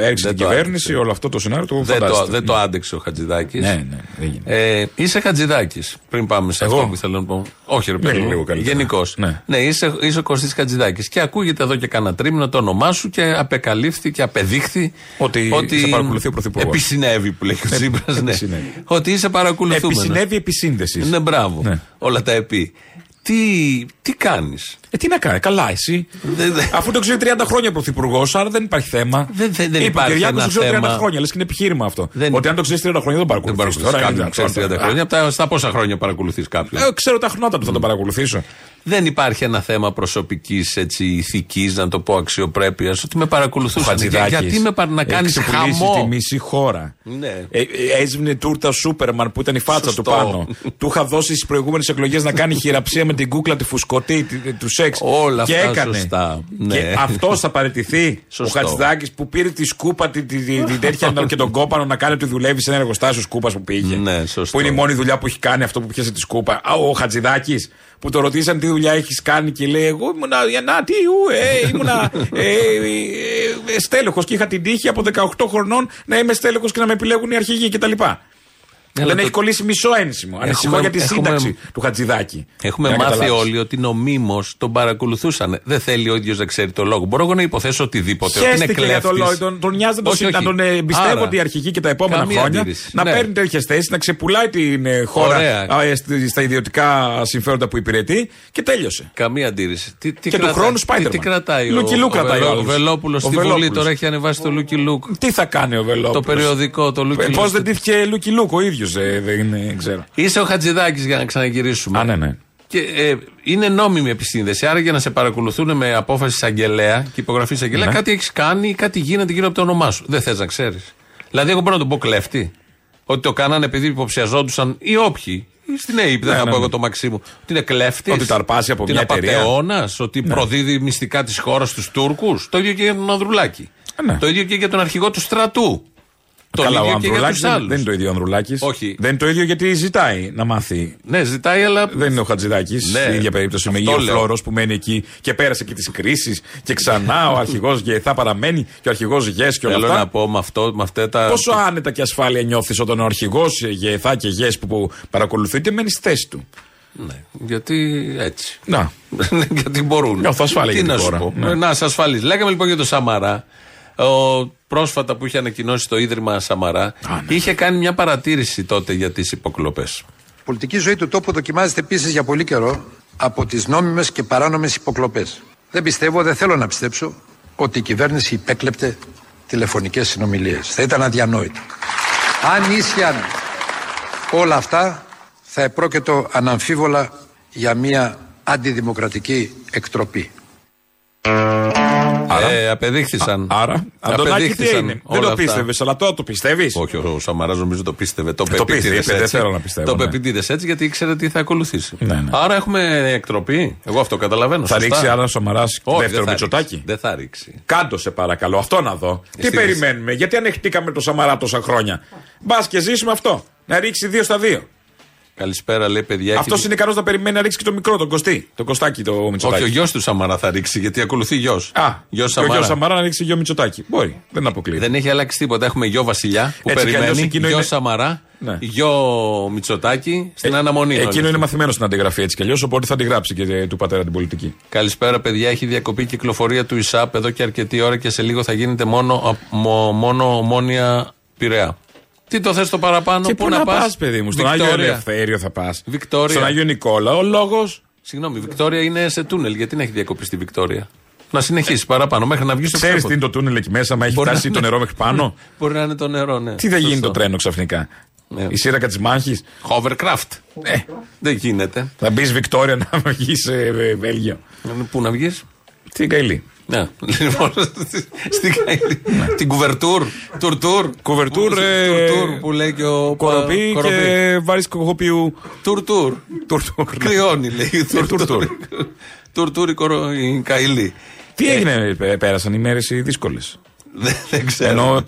[SPEAKER 3] έριξε
[SPEAKER 2] Δεν
[SPEAKER 3] την
[SPEAKER 2] το
[SPEAKER 3] κυβέρνηση,
[SPEAKER 2] άντεξε.
[SPEAKER 3] όλο αυτό το σενάριο το
[SPEAKER 2] Δεν το,
[SPEAKER 3] φαντάζεστε.
[SPEAKER 2] δεν το άντεξε ο Χατζηδάκης.
[SPEAKER 3] Ναι, ναι, δεν γίνεται.
[SPEAKER 2] Ε, είσαι Χατζηδάκης. Πριν πάμε σε
[SPEAKER 3] Εγώ;
[SPEAKER 2] αυτό που θέλω να πω. Όχι, ρε
[SPEAKER 3] Ναι,
[SPEAKER 2] παιδί.
[SPEAKER 3] λίγο καλύτερα.
[SPEAKER 2] Γενικώ.
[SPEAKER 3] Ναι.
[SPEAKER 2] Ναι. είσαι, είσαι ο Κωστής Χατζηδάκης. Και ακούγεται εδώ και κανένα τρίμηνο το όνομά σου και απεκαλύφθη και απεδείχθη
[SPEAKER 3] Ότι σε παρακολουθεί ο Πρωθυπουργός.
[SPEAKER 2] Επισυνέβη που λέει ο Τσίπρας. Ναι.
[SPEAKER 3] επισυνέβη.
[SPEAKER 2] Ότι είσαι παρακολουθούμενος.
[SPEAKER 3] Επισυνέβη επισύνδεσης.
[SPEAKER 2] Ναι, μπράβο.
[SPEAKER 3] Ναι.
[SPEAKER 2] Όλα τα επί. Τι, τι κάνεις;
[SPEAKER 3] Ε, τι να κάνει, καλά, εσύ.
[SPEAKER 2] Δεν- δεν-
[SPEAKER 3] Αφού το ξέρει 30 χρόνια πρωθυπουργός, άρα δεν υπάρχει θέμα.
[SPEAKER 2] Δεν- δεν- δεν
[SPEAKER 3] Είπε,
[SPEAKER 2] υπάρχει
[SPEAKER 3] Κυριάκος
[SPEAKER 2] ένα
[SPEAKER 3] το ξέρει 30
[SPEAKER 2] θέμα.
[SPEAKER 3] χρόνια, λες και είναι επιχείρημα αυτό.
[SPEAKER 2] Δεν-
[SPEAKER 3] Ότι αν το ξέρεις 30 χρόνια δεν
[SPEAKER 2] Δεν
[SPEAKER 3] παρακολουθείς.
[SPEAKER 2] παρακολουθείς κάποιον. Ξέρεις 30 χρόνια. Από τα, στα πόσα χρόνια παρακολουθείς κάποιον;
[SPEAKER 3] Ε, ξέρω τα χνότα του, θα τον παρακολουθήσω.
[SPEAKER 2] Δεν υπάρχει ένα θέμα προσωπικής ηθικής, να το πω αξιοπρέπειας, ότι με παρακολουθούσαν. Για-
[SPEAKER 3] Χατζηδάκης
[SPEAKER 2] Γιατί με παρα... να
[SPEAKER 3] έχει
[SPEAKER 2] κάνεις
[SPEAKER 3] ξεπουλήσει
[SPEAKER 2] χαμό.
[SPEAKER 3] τη μισή χώρα.
[SPEAKER 2] Ναι.
[SPEAKER 3] Ε, ε, έσβηνε τούρτα Σούπερμαν που ήταν η φάτσα
[SPEAKER 2] Σωστό.
[SPEAKER 3] του πάνω. του είχα δώσει στις προηγούμενες εκλογές να κάνει χειραψία με την κούκλα τη φουσκωτή τη- τη- του σεξ.
[SPEAKER 2] Όλα
[SPEAKER 3] και
[SPEAKER 2] αυτά
[SPEAKER 3] έκανε.
[SPEAKER 2] σωστά. Ναι.
[SPEAKER 3] Και αυτός θα παραιτηθεί.
[SPEAKER 2] Σωστό.
[SPEAKER 3] Ο Χατζηδάκης που πήρε τη σκούπα τη, τη, τη, την τέτοια και τον κόπανο να κάνει ότι δουλεύει σε ένα εργοστάσιο σκούπας που πήγε.
[SPEAKER 2] Ναι, σωστό.
[SPEAKER 3] Που είναι η μόνη δουλειά που έχει κάνει αυτό που πιάσε τη σκούπα. Α, ο Χατζηδάκης που το ρωτήσαν τι δουλειά έχεις κάνει και λέει: Εγώ ήμουνα να, τι, ου, ε, ήμουνα ε, ε, ε, στέλεχος και είχα την τύχη από 18 χρονών να είμαι στέλεχος και να με επιλέγουν οι αρχηγοί κτλ.
[SPEAKER 2] Αλλά
[SPEAKER 3] Δεν
[SPEAKER 2] το-
[SPEAKER 3] έχει κολλήσει μισό ένσημο. Ανησυχώ για τη
[SPEAKER 2] έχουμε-
[SPEAKER 3] σύνταξη του Χατζηδάκη.
[SPEAKER 2] Έχουμε
[SPEAKER 3] Για να
[SPEAKER 2] μάθει
[SPEAKER 3] καταλάβεις.
[SPEAKER 2] όλοι ότι νομίμως τον παρακολουθούσαν. Δεν θέλει ο ίδιος να ξέρει το λόγο. Μπορώ εγώ να υποθέσω οτιδήποτε. ότι είναι
[SPEAKER 3] Χαίστηκε για τον
[SPEAKER 2] κλέφτης.
[SPEAKER 3] λόγο. Τον, τον νοιάζει να τον,
[SPEAKER 2] Όχι,
[SPEAKER 3] συ- να
[SPEAKER 2] όχι.
[SPEAKER 3] τον ε, εμπιστεύονται
[SPEAKER 2] Άρα,
[SPEAKER 3] οι αρχηγοί και τα επόμενα
[SPEAKER 2] καμία
[SPEAKER 3] χρόνια.
[SPEAKER 2] αντίρρηση.
[SPEAKER 3] Να
[SPEAKER 2] Ναι.
[SPEAKER 3] παίρνει τέτοιες θέσεις, να ξεπουλάει την ε, χώρα
[SPEAKER 2] Ωραία.
[SPEAKER 3] α, ε, σ- στα ιδιωτικά συμφέροντα που υπηρετεί και τέλειωσε.
[SPEAKER 2] Καμία αντίρρηση. Τι, τι
[SPEAKER 3] Και του
[SPEAKER 2] κρατάει-
[SPEAKER 3] χρόνου
[SPEAKER 2] τι,
[SPEAKER 3] Spider-Man.
[SPEAKER 2] τι κρατάει
[SPEAKER 3] Λούκι
[SPEAKER 2] ο,
[SPEAKER 3] Λουκ
[SPEAKER 2] ο,
[SPEAKER 3] κρατάει ο
[SPEAKER 2] Βελό-
[SPEAKER 3] άλλος.
[SPEAKER 2] ο Βελόπουλος
[SPEAKER 3] Ο
[SPEAKER 2] στη Βουλή.
[SPEAKER 3] Βελόπουλος.
[SPEAKER 2] Τώρα έχει ανεβάσει το Λούκι Λουκ.
[SPEAKER 3] Τι θα κάνει ο Βελόπουλος;
[SPEAKER 2] Το περιοδικό, το Λούκι
[SPEAKER 3] Πώς
[SPEAKER 2] Λουκ.
[SPEAKER 3] δεν τύχηκε Λούκι Λούκ ο ίδιος, δεν ξέρω.
[SPEAKER 2] Είσαι ο Χατζηδάκης για να ξαναγυρίσουμε.
[SPEAKER 3] Α, ναι, ναι.
[SPEAKER 2] Και ε, είναι νόμιμη επισύνδεση. Άρα για να σε παρακολουθούν με απόφαση εισαγγελέα και υπογραφή εισαγγελέα,
[SPEAKER 3] Ναι.
[SPEAKER 2] κάτι έχεις κάνει ή κάτι γίνεται γύρω από το όνομά σου. Δεν θες να ξέρεις. Δηλαδή, εγώ μπορώ να τον πω κλέφτη. Ότι το κάνανε επειδή υποψιαζόντουσαν ή όποιοι. Ή στην ΑΕΠ, δεν
[SPEAKER 3] Ναι,
[SPEAKER 2] θα
[SPEAKER 3] ναι,
[SPEAKER 2] πω
[SPEAKER 3] ναι.
[SPEAKER 2] εγώ το Μαξίμου. Ότι είναι κλέφτης.
[SPEAKER 3] Ότι τα αρπάζει από
[SPEAKER 2] ότι
[SPEAKER 3] μια
[SPEAKER 2] είναι
[SPEAKER 3] εταιρεία. Ναι.
[SPEAKER 2] απαταιώνας. Ότι προδίδει μυστικά της χώρας στους Τούρκους. Το ίδιο και για τον Ανδρουλάκη.
[SPEAKER 3] Ναι.
[SPEAKER 2] Το ίδιο και για τον αρχηγό του στρατού. Το
[SPEAKER 3] Καλά, ο
[SPEAKER 2] ίδιο και για
[SPEAKER 3] Ανδρουλάκης
[SPEAKER 2] τους
[SPEAKER 3] δεν,
[SPEAKER 2] άλλους.
[SPEAKER 3] δεν είναι το ίδιο ο Ανδρουλάκης.
[SPEAKER 2] Όχι.
[SPEAKER 3] Δεν είναι το ίδιο γιατί ζητάει να μάθει.
[SPEAKER 2] Ναι, ζητάει, αλλά.
[SPEAKER 3] Δεν είναι ο Χατζηδάκης.
[SPEAKER 2] Ναι.
[SPEAKER 3] Στην ίδια περίπτωση με
[SPEAKER 2] Αυτό
[SPEAKER 3] Γιο
[SPEAKER 2] λέω.
[SPEAKER 3] Φλόρος που μένει εκεί και πέρασε και τις κρίσεις και ξανά ο (laughs) αρχηγός Γεθά παραμένει και ο αρχηγός Γες και όλα
[SPEAKER 2] Θέλω
[SPEAKER 3] αυτά.
[SPEAKER 2] να πω με, αυτό, με αυτά τα.
[SPEAKER 3] Πόσο άνετα και ασφάλεια νιώθεις όταν ο αρχηγός Γεθά και Γες που, που παρακολουθείται μένεις στη θέση του;
[SPEAKER 2] Ναι, γιατί έτσι.
[SPEAKER 3] Να. (laughs)
[SPEAKER 2] γιατί μπορούν.
[SPEAKER 3] Νιώθω ασφάλεια
[SPEAKER 2] Τι
[SPEAKER 3] για
[SPEAKER 2] να
[SPEAKER 3] την
[SPEAKER 2] σου
[SPEAKER 3] χώρα.
[SPEAKER 2] πω.
[SPEAKER 3] Ναι.
[SPEAKER 2] Να είσαι ασφαλή. Λέγαμε λοιπόν για τον Σαμαρά. Ο, πρόσφατα που είχε ανακοινώσει το Ίδρυμα Σαμαρά,
[SPEAKER 3] ναι.
[SPEAKER 2] είχε κάνει μια παρατήρηση τότε για τις υποκλοπές.
[SPEAKER 5] Η πολιτική ζωή του τόπου δοκιμάζεται επίσης για πολύ καιρό από τις νόμιμες και παράνομες υποκλοπές. Δεν πιστεύω, δεν θέλω να πιστέψω ότι η κυβέρνηση υπέκλεπτε τηλεφωνικές συνομιλίες. Θα ήταν αδιανόητο. Αν ίσχυαν όλα αυτά, θα επρόκειτο αναμφίβολα για μια αντιδημοκρατική εκτροπή.
[SPEAKER 3] Άρα;
[SPEAKER 2] Ε, απεδείχθησαν.
[SPEAKER 3] Άρα, Αντωνάκη τι
[SPEAKER 2] Απεδείχθησαν
[SPEAKER 3] είναι. Δεν
[SPEAKER 2] όλα
[SPEAKER 3] το
[SPEAKER 2] αυτά.
[SPEAKER 3] πίστευες, αλλά τώρα το πιστεύεις;
[SPEAKER 2] Όχι, ο Σαμαράς νομίζω το πίστευε. Το,
[SPEAKER 3] το πίστευε,
[SPEAKER 2] πεπίτηδες
[SPEAKER 3] είπε, δεν
[SPEAKER 2] έτσι.
[SPEAKER 3] θέλω να πιστεύω,
[SPEAKER 2] Το
[SPEAKER 3] ναι.
[SPEAKER 2] πεπίτηδες έτσι γιατί ήξερε τι θα ακολουθήσει.
[SPEAKER 3] Ναι, ναι.
[SPEAKER 2] Άρα έχουμε εκτροπή. Εγώ αυτό καταλαβαίνω.
[SPEAKER 3] Θα
[SPEAKER 2] σωστά.
[SPEAKER 3] ρίξει άρα ο Σαμαράς
[SPEAKER 2] Όχι,
[SPEAKER 3] δεύτερο
[SPEAKER 2] δεν θα
[SPEAKER 3] Μητσοτάκι.
[SPEAKER 2] ρίξει. Δεν θα ρίξει.
[SPEAKER 3] Κάντο σε παρακαλώ, αυτό να δω. Τι
[SPEAKER 2] Εσύ
[SPEAKER 3] περιμένουμε, γιατί ανεχτήκαμε το Σαμαρά τόσα χρόνια; Μπας και ζήσουμε αυτό. Να ρίξει δύο στα δύο.
[SPEAKER 2] Καλησπέρα, λέει παιδιά.
[SPEAKER 3] Αυτός
[SPEAKER 2] έχει-
[SPEAKER 3] είναι ικανός να περιμένει να ρίξει και το μικρό, τον Κωστή. Το Κωστάκι το Μητσοτάκι.
[SPEAKER 2] Όχι, ο γιος του Σαμαρά θα ρίξει γιατί ακολουθεί γιος.
[SPEAKER 3] Α,
[SPEAKER 2] γιος
[SPEAKER 3] και ο
[SPEAKER 2] Σαμαρά.
[SPEAKER 3] γιος Σαμαρά να ρίξει γιο Μητσοτάκι. Μπορεί, δεν αποκλείεται.
[SPEAKER 2] Δεν έχει αλλάξει τίποτα. Έχουμε γιο Βασιλιά που
[SPEAKER 3] Έτσι κι αλλιώς
[SPEAKER 2] περιμένει,
[SPEAKER 3] εκείνο
[SPEAKER 2] γιο
[SPEAKER 3] είναι-
[SPEAKER 2] Σαμαρά,
[SPEAKER 3] Ναι.
[SPEAKER 2] γιο Μητσοτάκη στην αναμονή. είναι όλοι
[SPEAKER 3] Εκείνο είναι
[SPEAKER 2] αυτοί.
[SPEAKER 3] μαθημένος στην αντιγραφή έτσι κι αλλιώς, οπότε θα αντιγράψει και ε, του πατέρα την πολιτική.
[SPEAKER 2] Καλησπέρα, παιδιά. Έχει διακοπεί η κυκλοφορία του ΙΣΑΠ εδώ και αρκετή ώρα και σε λίγο θα γίνεται μόνο, α- μο- μόνο ομόνια Πειραιά. Τι το θες το παραπάνω,
[SPEAKER 3] Και πού να πας,
[SPEAKER 2] πας;
[SPEAKER 3] παιδί μου, στον Άγιο
[SPEAKER 2] Βικτόρια.
[SPEAKER 3] Ελευθέριο θα πας.
[SPEAKER 2] Βικτόρια.
[SPEAKER 3] Στον Άγιο Νικόλα. Ο λόγος.
[SPEAKER 2] Συγγνώμη, η Βικτόρια είναι σε τούνελ. Γιατί να έχει διακοπεί στη Βικτόρια; Να συνεχίσει παραπάνω μέχρι να βγει στο
[SPEAKER 3] Ξέρεις τι
[SPEAKER 2] ξέπο.
[SPEAKER 3] είναι το τούνελ εκεί μέσα, μα έχει
[SPEAKER 2] Μπορεί να
[SPEAKER 3] φτάσει το
[SPEAKER 2] είναι-
[SPEAKER 3] νερό μέχρι πάνω; (laughs)
[SPEAKER 2] Μπορεί να είναι το νερό, ναι.
[SPEAKER 3] Τι θα γίνει
[SPEAKER 2] Σωστό.
[SPEAKER 3] το τρένο ξαφνικά;
[SPEAKER 2] Ναι.
[SPEAKER 3] Η σύρακα της μάχης;
[SPEAKER 2] Hovercraft.
[SPEAKER 3] Ε,
[SPEAKER 2] Δεν γίνεται.
[SPEAKER 3] θα μπεις Βικτόρια να (laughs) βγεις σε ε, Βέλγιο.
[SPEAKER 2] Πού να βγεις;
[SPEAKER 3] Τι καηλή.
[SPEAKER 2] Ναι, λοιπόν, στην Καηλή. Την κουβερτούρ. Τουρτούρ.
[SPEAKER 3] Κουβερτούρ,
[SPEAKER 2] Τουρ-
[SPEAKER 3] ε,
[SPEAKER 2] Τουρτούρ που λέει και ο
[SPEAKER 3] Κοροπή
[SPEAKER 2] Κοροπή.
[SPEAKER 3] και βάρης κοχοποιού.
[SPEAKER 2] Τουρτούρ.
[SPEAKER 3] Τουρτούρ.
[SPEAKER 2] Κρυώνει, λέει. Τουρτούρ.
[SPEAKER 3] τουρτούρ.
[SPEAKER 2] Τουρτούρ η κορο- η Καηλή.
[SPEAKER 3] Τι έγινε, ε, πέρασαν οι μέρες οι δύσκολες;
[SPEAKER 2] Δεν- Δεν ξέρω.
[SPEAKER 3] Ενώ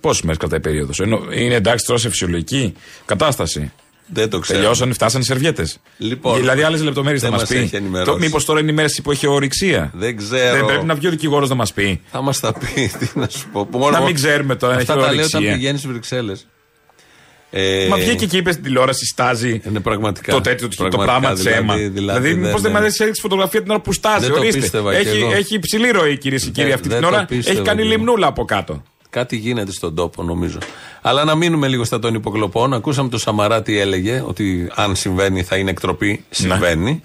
[SPEAKER 3] πόσες μέρες κρατάει περίοδος; Ενώ είναι εντάξει τώρα σε φυσιολογική κατάσταση.
[SPEAKER 2] Δεν το ξέρω.
[SPEAKER 3] Τελειώσαν, φτάσαν οι σερβιέτες.
[SPEAKER 2] Λοιπόν,
[SPEAKER 3] δηλαδή άλλες λεπτομέρειες θα
[SPEAKER 2] δεν
[SPEAKER 3] μας
[SPEAKER 2] μας
[SPEAKER 3] πει.
[SPEAKER 2] έχει ενημερώσει.
[SPEAKER 3] Μήπως τώρα είναι οι μέρε που έχει ορυξία.
[SPEAKER 2] Δεν ξέρω.
[SPEAKER 3] Δεν πρέπει να βγει ο δικηγόρος να μας πει.
[SPEAKER 2] Θα μας τα πει, (laughs) τι να σου πω. Που μόνο-
[SPEAKER 3] Να μην ξέρουμε τώρα αν
[SPEAKER 2] Αυτά
[SPEAKER 3] έχει
[SPEAKER 2] τα λέω όταν
[SPEAKER 3] ορυξία.
[SPEAKER 2] πηγαίνεις στις Βρυξέλλες. Ε,
[SPEAKER 3] Μα βγήκε και είπε στην τηλεόραση, στάζει.
[SPEAKER 2] Είναι πραγματικά.
[SPEAKER 3] Το τέτοιο το
[SPEAKER 2] Πραγματικά,
[SPEAKER 3] πράγμα ψέμα.
[SPEAKER 2] δηλαδή,
[SPEAKER 3] Δηλαδή,
[SPEAKER 2] δηλαδή,
[SPEAKER 3] μήπως δεν
[SPEAKER 2] δεν-
[SPEAKER 3] μου αρέσει έριξε φωτογραφία την ώρα που στάζει.
[SPEAKER 2] Δεν το
[SPEAKER 3] Ορίστε.
[SPEAKER 2] πίστευα κι
[SPEAKER 3] Έχει,
[SPEAKER 2] εγώ.
[SPEAKER 3] έχει υψηλή ροή, κυρίες και κύριοι,
[SPEAKER 2] Δεν-
[SPEAKER 3] αυτή
[SPEAKER 2] δεν
[SPEAKER 3] την
[SPEAKER 2] το
[SPEAKER 3] ώρα.
[SPEAKER 2] πίστευα
[SPEAKER 3] Έχει κάνει
[SPEAKER 2] κι εγώ.
[SPEAKER 3] λιμνούλα από κάτω.
[SPEAKER 2] Κάτι γίνεται στον τόπο, νομίζω. Αλλά να μείνουμε λίγο στα των υποκλοπών. Ακούσαμε τον Σαμαρά τι έλεγε, ότι αν συμβαίνει θα είναι εκτροπή. Συμβαίνει.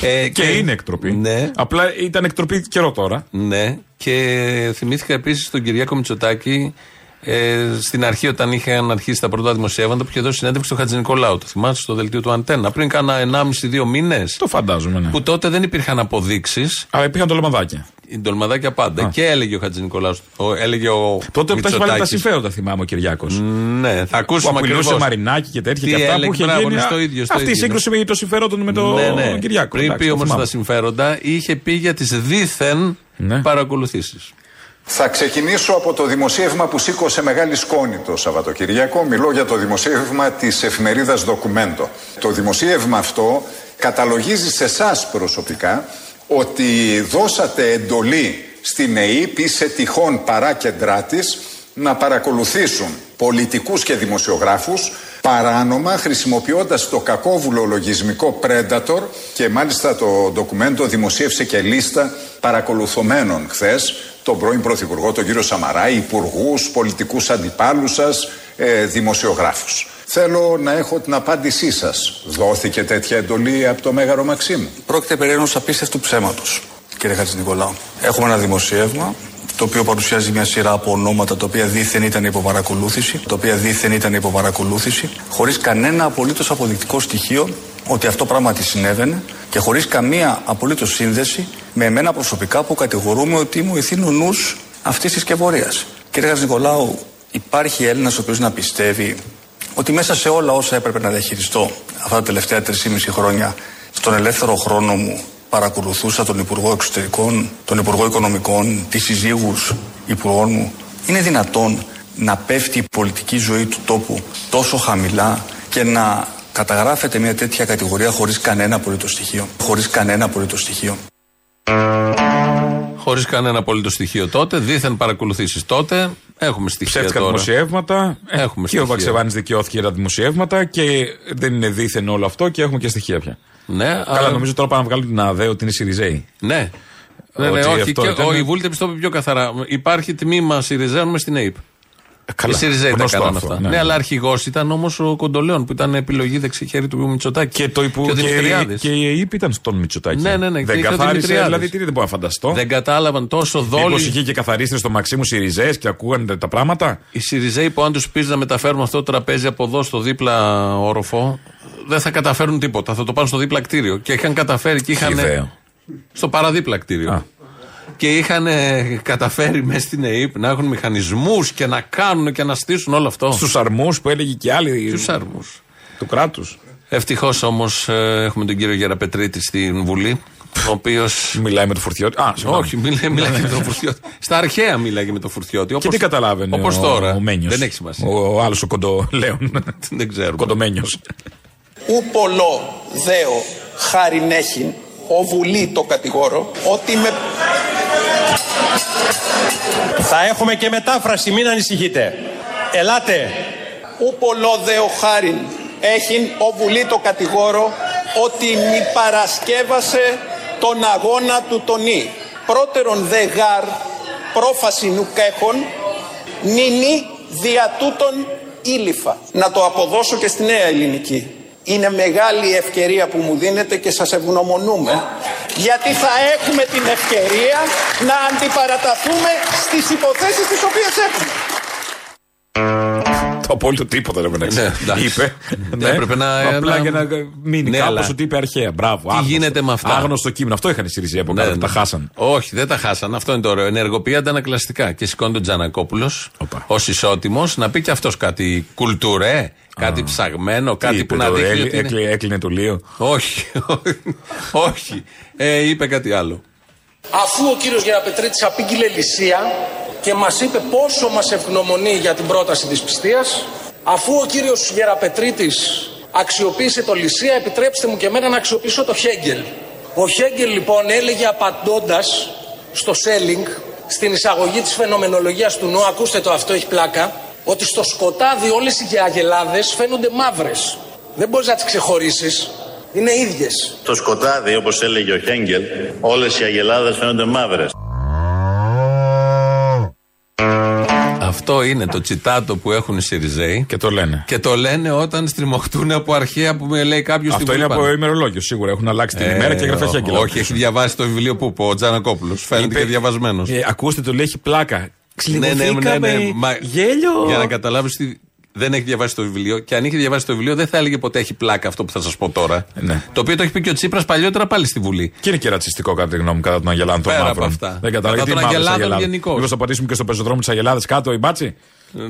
[SPEAKER 2] Ε,
[SPEAKER 3] Και είναι εκτροπή.
[SPEAKER 2] Ναι,
[SPEAKER 3] Απλά ήταν εκτροπή καιρό τώρα.
[SPEAKER 2] ναι. Και θυμήθηκα επίσης τον Κυριάκο Μητσοτάκη ε, στην αρχή, όταν είχαν αρχίσει τα πρώτα δημοσιεύματα, που είχε δώσει συνέντευξη στο Χατζη Νικολάου. Το θυμάσαι στο δελτίο του Αντένα. Πριν κάνα 1,5-2 μήνες.
[SPEAKER 3] Το φαντάζομαι, ναι.
[SPEAKER 2] Που τότε δεν υπήρχαν αποδείξεις.
[SPEAKER 3] Αλλά υπήρχαν τολμαδάκια.
[SPEAKER 2] Η ντολμαδάκια πάντα. Και έλεγε ο Χατζη Νικολάου. Έλεγε ο.
[SPEAKER 3] Τότε που τα έχει βάλει τα
[SPEAKER 2] Μητσοτάκης.
[SPEAKER 3] συμφέροντα, θυμάμαι ο Κυριάκος.
[SPEAKER 2] Ναι, θα
[SPEAKER 3] Που
[SPEAKER 2] ακούσουμε
[SPEAKER 3] απειλούσε
[SPEAKER 2] ακριβώς.
[SPEAKER 3] Μαρινάκι και τέτοια
[SPEAKER 2] Τι
[SPEAKER 3] και αυτά
[SPEAKER 2] έλεγε,
[SPEAKER 3] που είχε
[SPEAKER 2] μπράβο,
[SPEAKER 3] γίνει.
[SPEAKER 2] είναι στο ίδιο, στο
[SPEAKER 3] αυτή η
[SPEAKER 2] ίδιο,
[SPEAKER 3] σύγκρουση με το συμφέρον με τον
[SPEAKER 2] ναι, ναι.
[SPEAKER 3] Κυριάκο.
[SPEAKER 2] Πριν
[SPEAKER 3] εντάξει,
[SPEAKER 2] πει
[SPEAKER 3] το
[SPEAKER 2] όμως
[SPEAKER 3] θυμάμαι.
[SPEAKER 2] τα συμφέροντα, είχε πει για τις δίθεν
[SPEAKER 3] Ναι.
[SPEAKER 2] παρακολουθήσεις.
[SPEAKER 6] Θα ξεκινήσω από το δημοσίευμα που σήκωσε μεγάλη σκόνη το Σαββατοκυριακό. Μιλώ για το δημοσίευμα της εφημερίδας Δοκουμέντο. Το δημοσίευμα αυτό καταλογίζει σε εσάς προσωπικά ότι δώσατε εντολή στην ΕΕΠ ή σε τυχόν παράκεντρά της να παρακολουθήσουν πολιτικούς και δημοσιογράφους παράνομα χρησιμοποιώντας το κακόβουλο λογισμικό Predator και μάλιστα το ντοκουμέντο δημοσίευσε και λίστα παρακολουθωμένων χθες τον πρώην Πρωθυπουργό, τον κύριο Σαμαρά, υπουργούς, πολιτικούς αντιπάλους σας, ε, δημοσιογράφου. Θέλω να έχω την απάντησή σας. Δόθηκε τέτοια εντολή από το Μέγαρο Μαξίμου.
[SPEAKER 7] Πρόκειται περί ενός απίστευτου ψέματος, κύριε Χατζη Νικολάου. Έχουμε ένα δημοσίευμα το οποίο παρουσιάζει μια σειρά από ονόματα τα οποία δήθεν ήταν υπό παρακολούθηση, τα οποία δήθεν ήταν υπό παρακολούθηση, χωρίς κανένα απολύτως αποδεικτικό στοιχείο ότι αυτό πράγματι συνέβαινε και χωρίς καμία απολύτως σύνδεση με εμένα προσωπικά που κατηγορούμε ότι μου ηθήνει ο νους αυτής της σκευωρίας. Κύριε Χατζη Νικολάου, υπάρχει Έλληνας ο οποίος να πιστεύει ότι μέσα σε όλα όσα έπρεπε να διαχειριστώ αυτά τα τελευταία 3,5 χρόνια στον ελεύθερο χρόνο μου παρακολουθούσα τον Υπουργό Εξωτερικών, τον Υπουργό Οικονομικών, τις συζύγους υπουργών μου. Είναι δυνατόν να πέφτει η πολιτική ζωή του τόπου τόσο χαμηλά και να καταγράφεται μια τέτοια κατηγορία χωρίς κανένα απολύτως στοιχείο. Χωρίς κανένα απολύτως στοιχείο.
[SPEAKER 2] Χωρίς κανένα απολύτως στοιχείο τότε, δίθεν παρακολουθήσεις τότε. Έχουμε στοιχεία
[SPEAKER 3] Ψεύτικα
[SPEAKER 2] τώρα.
[SPEAKER 3] δημοσιεύματα. Ε,
[SPEAKER 2] Έχουμε
[SPEAKER 3] και ο
[SPEAKER 2] στοιχεία.
[SPEAKER 3] Βαξεβάνης δικαιώθηκε για τα δημοσιεύματα και δεν είναι δίθεν όλο αυτό και έχουμε και στοιχεία πια.
[SPEAKER 2] Ναι,
[SPEAKER 3] Καλά,
[SPEAKER 2] αλλά-
[SPEAKER 3] νομίζω τώρα πάνε να βγάλουν την ΑΔΕ ότι είναι Σιριζέοι.
[SPEAKER 2] Ναι. Ναι, ναι,
[SPEAKER 3] Ότι
[SPEAKER 2] όχι.
[SPEAKER 3] αυτό
[SPEAKER 2] Και
[SPEAKER 3] ήταν-
[SPEAKER 2] ο η Βούλτεψη το είπε πιο καθαρά. Υπάρχει τμήμα Σιριζέων με στην ΑΕΠ.
[SPEAKER 3] Καλά,
[SPEAKER 2] Οι Σιριζέοι τα
[SPEAKER 3] γνωστό
[SPEAKER 2] κάνανε
[SPEAKER 3] αυτό,
[SPEAKER 2] αυτά. Ναι, αλλά αρχηγός ήταν όμως ο Κοντολέων που ήταν επιλογή δεξιχέρι του Μητσοτάκη.
[SPEAKER 3] Και, το υπου...
[SPEAKER 2] και ο
[SPEAKER 3] και,
[SPEAKER 2] Δημητριάδης.
[SPEAKER 3] και η ΕΕΠ ήταν στον Μητσοτάκη.
[SPEAKER 2] Ναι, ναι, ναι, και
[SPEAKER 3] Δεν
[SPEAKER 2] είχε ο
[SPEAKER 3] καθάρισε,
[SPEAKER 2] Δημητριάδης.
[SPEAKER 3] δηλαδή τι δεν μπορώ να φανταστώ.
[SPEAKER 2] Δεν κατάλαβαν τόσο
[SPEAKER 3] Μήπως
[SPEAKER 2] δόλοι.
[SPEAKER 3] είχε και καθαρίστρες στο Μαξίμου Σιριζέ και ακούγανε τα πράγματα;
[SPEAKER 2] Οι Σιριζέοι που αν τους πεις να μεταφέρουμε αυτό το τραπέζι από εδώ στο δίπλα όροφο, δεν θα καταφέρουν τίποτα. Θα το πάνε στο δίπλα κτίριο. Και είχαν καταφέρει και είχαν.
[SPEAKER 3] Χιδαίο.
[SPEAKER 2] Στο παραδίπλα κτίριο.
[SPEAKER 3] Α.
[SPEAKER 2] Και είχαν ε, καταφέρει μέσα στην ΑΕΠ να έχουν μηχανισμούς και να κάνουν και να στήσουν όλο αυτό.
[SPEAKER 3] Στους αρμούς που έλεγε και άλλοι
[SPEAKER 2] Στου άρμου.
[SPEAKER 3] του κράτους.
[SPEAKER 2] Ευτυχώς όμως έχουμε τον κύριο Γεραπετρίτη στην Βουλή, ο οποίο.
[SPEAKER 3] Μιλάει με το φουρτιώτη. Α, συγγνώμη.
[SPEAKER 2] Όχι, μιλάει, μιλάει και με τον Φουρτιώτη. Στα αρχαία μιλάει και με τον Φουρτιώτη.
[SPEAKER 3] Και
[SPEAKER 2] όπως-
[SPEAKER 3] τι καταλάβαινε
[SPEAKER 2] Όπως
[SPEAKER 3] ο,
[SPEAKER 2] τώρα.
[SPEAKER 3] ο Μένιος.
[SPEAKER 2] Δεν έχει σημασία.
[SPEAKER 3] Ο, άλλος ο κοντολέων. (laughs)
[SPEAKER 2] Δεν ξέρουμε.
[SPEAKER 3] Κοντομένιος.
[SPEAKER 8] ου πολλό δέο χάριν έχειν, ο βουλή το κατηγόρω, ότι με
[SPEAKER 9] Θα έχουμε και μετάφραση, μην ανησυχείτε. Ελάτε.
[SPEAKER 8] ου πολλό δέο χάριν έχειν, ο βουλή το κατηγόρω, ότι μη παρασκεύασε τον αγώνα του τονί. Πρώτερον δε γάρ, πρόφαση νουκέχον, νίνι δια τούτον ήλιφα. Να το αποδώσω και στη νέα ελληνική. Είναι μεγάλη η ευκαιρία που μου δίνετε και σας ευγνωμονούμε γιατί θα έχουμε την ευκαιρία να αντιπαραταθούμε στις υποθέσεις τις οποίες έχουμε.
[SPEAKER 3] Το απόλυτο τίποτα δεν μεταξύ.
[SPEAKER 2] Ναι, εντάξει.
[SPEAKER 3] Είπε.
[SPEAKER 2] Ναι, έπρεπε να-
[SPEAKER 3] Απλά
[SPEAKER 2] να-
[SPEAKER 3] για να μείνει
[SPEAKER 2] Ναι,
[SPEAKER 3] κάπως
[SPEAKER 2] αλλά-
[SPEAKER 3] ότι είπε αρχαία. Μπράβο.
[SPEAKER 2] Τι
[SPEAKER 3] άγνωστο.
[SPEAKER 2] γίνεται με αυτά;
[SPEAKER 3] Άγνωστο κείμενο. Αυτό είχαν οι ΣΥΡΙΖΑ από
[SPEAKER 2] Ναι,
[SPEAKER 3] κάτω.
[SPEAKER 2] ναι.
[SPEAKER 3] Τα χάσαν.
[SPEAKER 2] Όχι, δεν τα χάσαν. Αυτό είναι το ωραίο. Ενεργοποιεί αντανακλαστικά. Και σηκώνει τον Τζανακόπουλος
[SPEAKER 3] Όπα.
[SPEAKER 2] ως ισότιμος να πει και αυτός κάτι κουλτουρέ, κάτι ψαγμένο, κάτι
[SPEAKER 3] Τι
[SPEAKER 2] που
[SPEAKER 3] είπε
[SPEAKER 2] να
[SPEAKER 3] το
[SPEAKER 2] δείχνει.
[SPEAKER 3] Έλλη-
[SPEAKER 2] ότι είναι-
[SPEAKER 3] έκλει- Έκλεινε το Λίο.
[SPEAKER 2] Όχι, (laughs) όχι. Ε, είπε κάτι άλλο.
[SPEAKER 10] Αφού ο κύριος Γεραπετρίτης απήγγειλε λυσία και μας είπε πόσο μας ευγνωμονεί για την πρόταση της πιστείας, αφού ο κύριος Γεραπετρίτης αξιοποίησε το λυσία, επιτρέψτε μου και εμένα να αξιοποιήσω το Χέγγελ. Ο Χέγγελ λοιπόν έλεγε απαντώντας στο Σέλινγκ, στην εισαγωγή της φαινομενολογίας του νου, ακούστε το αυτό έχει πλάκα, ότι στο σκοτάδι όλες οι αγελάδες φαίνονται μαύρες. Δεν μπορείς να τις ξεχωρίσεις. Είναι ίδιες.
[SPEAKER 11] Το σκοτάδι, όπως έλεγε ο Χέγγελ, όλες οι αγελάδες φαίνονται μαύρες.
[SPEAKER 2] Αυτό είναι το τσιτάτο που έχουν οι Σιριζέοι
[SPEAKER 3] Και το λένε.
[SPEAKER 2] και το λένε όταν στριμωχτούν από αρχαία που με λέει κάποιος
[SPEAKER 3] Αυτό είναι από ημερολόγιο σίγουρα. Έχουν αλλάξει την ημέρα και έγραφε Χέγγελ.
[SPEAKER 2] Ε, Όχι, έχει διαβάσει το βιβλίο που είπε ο Τζανακόπουλος. Φαίνεται
[SPEAKER 3] Είπε-
[SPEAKER 2] και διαβασμένος.
[SPEAKER 3] Ε, ακούστε, το λέει έχει πλάκα.
[SPEAKER 2] Ναι, ναι, ναι,
[SPEAKER 3] Ξυλιχθήκαμε,
[SPEAKER 2] μα-
[SPEAKER 3] Γέλιο.
[SPEAKER 2] Για να καταλάβεις ότι δεν έχει διαβάσει το βιβλίο. Και αν είχε διαβάσει το βιβλίο, δεν θα έλεγε ποτέ έχει πλάκα αυτό που θα σας πω τώρα.
[SPEAKER 3] Ναι.
[SPEAKER 2] Το οποίο το έχει πει και ο Τσίπρας παλιότερα πάλι στη Βουλή.
[SPEAKER 3] Και είναι και ρατσιστικό κατά τη γνώμη μου κατά των Αγελάδων των
[SPEAKER 2] Πέρα από
[SPEAKER 3] Μαύρων.
[SPEAKER 2] αυτά.
[SPEAKER 3] Δεν κατάλαβα.
[SPEAKER 2] Κατά
[SPEAKER 3] Γιατί
[SPEAKER 2] των
[SPEAKER 3] μαύρες
[SPEAKER 2] Αγελάδων
[SPEAKER 3] Αγελάδες.
[SPEAKER 2] γενικώς.
[SPEAKER 3] Μήπως θα πατήσουμε και στο πεζοδρόμιο της Αγελάδε κάτω η μπάτσι;
[SPEAKER 2] Ε,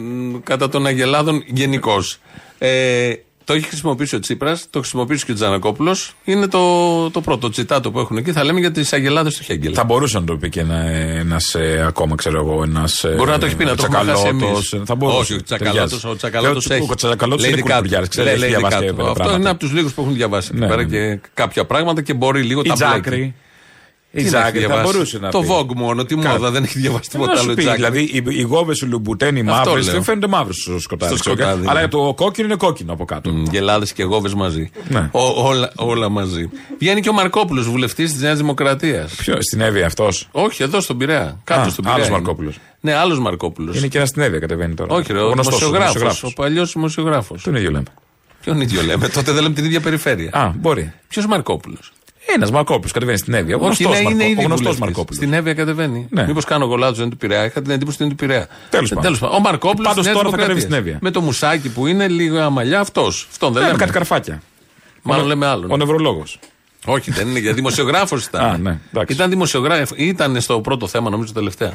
[SPEAKER 2] κατά των Αγελάδων γενικώς. Ε, το έχει χρησιμοποιήσει ο Τσίπρας, το χρησιμοποιήσει και ο Τζανακόπουλος. Είναι το, το πρώτο τσιτάτο που έχουν εκεί. Θα λέμε για τις Αγελάδες του Χέγγελ.
[SPEAKER 3] Θα μπορούσε να το πει και ένα ακόμα, ξέρω εγώ, ένας.
[SPEAKER 2] Μπορεί να το έχει πει, να το έχουμε χάσει εμείς.
[SPEAKER 3] Θα μπορούσε.
[SPEAKER 2] Όχι, ο Τσακαλώτος,
[SPEAKER 3] Ταιριάζει.
[SPEAKER 2] ο Τσακαλώτος
[SPEAKER 3] Λέω,
[SPEAKER 2] έχει.
[SPEAKER 3] Ο Τσακαλώτος
[SPEAKER 2] Λέει
[SPEAKER 3] είναι
[SPEAKER 2] δικά του.
[SPEAKER 3] κουλτουριάρης, ξέρεις,
[SPEAKER 2] Λέει-
[SPEAKER 3] έχει
[SPEAKER 2] λέει
[SPEAKER 3] διαβάσει
[SPEAKER 2] δικά
[SPEAKER 3] και
[SPEAKER 2] του.
[SPEAKER 3] πέντε
[SPEAKER 2] Αυτό
[SPEAKER 3] πράγματα.
[SPEAKER 2] είναι από τους λίγους που έχουν διαβάσει εκεί
[SPEAKER 3] Ναι,
[SPEAKER 2] πέρα
[SPEAKER 3] ναι.
[SPEAKER 2] και κάποια πράγματα και μπορεί λίγο
[SPEAKER 3] Η
[SPEAKER 2] τα μπλέκει.
[SPEAKER 3] Τζάκρη. Η
[SPEAKER 2] Τι να έχει
[SPEAKER 3] Τζάκρη θα
[SPEAKER 2] διαβάσει.
[SPEAKER 3] μπορούσε να
[SPEAKER 2] Το
[SPEAKER 3] πει.
[SPEAKER 2] Vogue μόνο, τη
[SPEAKER 3] Κάτι.
[SPEAKER 2] μόδα, δεν έχει διαβάσει
[SPEAKER 3] Τι
[SPEAKER 2] τίποτα
[SPEAKER 3] να
[SPEAKER 2] άλλο.
[SPEAKER 3] σου
[SPEAKER 2] η
[SPEAKER 3] πει,
[SPEAKER 2] Τζάκρη.
[SPEAKER 3] δηλαδή οι, οι γόβες οι λουμπουτένοι
[SPEAKER 2] Αυτό
[SPEAKER 3] μαύρες
[SPEAKER 2] λέω.
[SPEAKER 3] δεν φαίνονται μαύρες στο σκοτάδι.
[SPEAKER 2] Στο σκοτάδι, ναι.
[SPEAKER 3] Αλλά το κόκκινο είναι κόκκινο από κάτω.
[SPEAKER 2] Γελάδες και γόβες μαζί.
[SPEAKER 3] Ναι.
[SPEAKER 2] Ο- όλα, όλα μαζί. Βγαίνει και ο Μαρκόπουλος, βουλευτής της Νέας Δημοκρατίας.
[SPEAKER 3] Ποιος, στην Εύη αυτός;
[SPEAKER 2] Όχι, εδώ στον Πειραιά. Κάτω
[SPEAKER 3] Α,
[SPEAKER 2] στον Πειραιά.
[SPEAKER 3] άλλος
[SPEAKER 2] είναι.
[SPEAKER 3] Μαρκόπουλος.
[SPEAKER 2] Ναι, άλλος Μαρκόπουλος.
[SPEAKER 3] Είναι και ένας στην Εύη κατεβαίνει τώρα.
[SPEAKER 2] Όχι, ρε, ο
[SPEAKER 3] Γνωστός,
[SPEAKER 2] δημοσιογράφος.
[SPEAKER 3] δημοσιογράφος.
[SPEAKER 2] Ο παλιός δημοσιογράφος.
[SPEAKER 3] Τον ίδιο λέμε.
[SPEAKER 2] Ποιον ίδιο λέμε, τότε δεν λέμε την ίδια περιφέρεια.
[SPEAKER 3] Α, μπορεί.
[SPEAKER 2] Ποιος Μαρκόπουλος;
[SPEAKER 3] Ένας Μαρκόπουλος κατεβαίνει στην Εύη. Ο
[SPEAKER 2] Όχι,
[SPEAKER 3] γνωστός
[SPEAKER 2] είναι, είναι
[SPEAKER 3] Μαρκό-
[SPEAKER 2] ήδη
[SPEAKER 3] Ο γνωστός
[SPEAKER 2] βουλευτής.
[SPEAKER 3] Μαρκόπουλος.
[SPEAKER 2] Στην Εύβοια κατεβαίνει.
[SPEAKER 3] Ναι.
[SPEAKER 2] Μήπως κάνω εγώ λάθο, δεν είναι του Πειραιά. Είχα την εντύπωση ότι είναι του Πειραιά.
[SPEAKER 3] Τέλος
[SPEAKER 2] Ε,
[SPEAKER 3] πάντων.
[SPEAKER 2] Ο Μαρκόπουλος.
[SPEAKER 3] Πάντως τώρα θα κατέβει στην Εύβοια.
[SPEAKER 2] Με το μουσάκι που είναι λίγο αμαλιά αυτός. Αυτόν δεν
[SPEAKER 3] Ναι, με
[SPEAKER 2] λέμε.
[SPEAKER 3] κάτι καρφάκια.
[SPEAKER 2] Μάλλον
[SPEAKER 3] Ο-
[SPEAKER 2] λέμε άλλον.
[SPEAKER 3] Ο νευρολόγος.
[SPEAKER 2] Όχι, δεν είναι για δημοσιογράφος ήταν.
[SPEAKER 3] Α, ναι, εντάξει.
[SPEAKER 2] ήταν δημοσιογράφο. Ήταν στο πρώτο θέμα, νομίζω, τελευταία.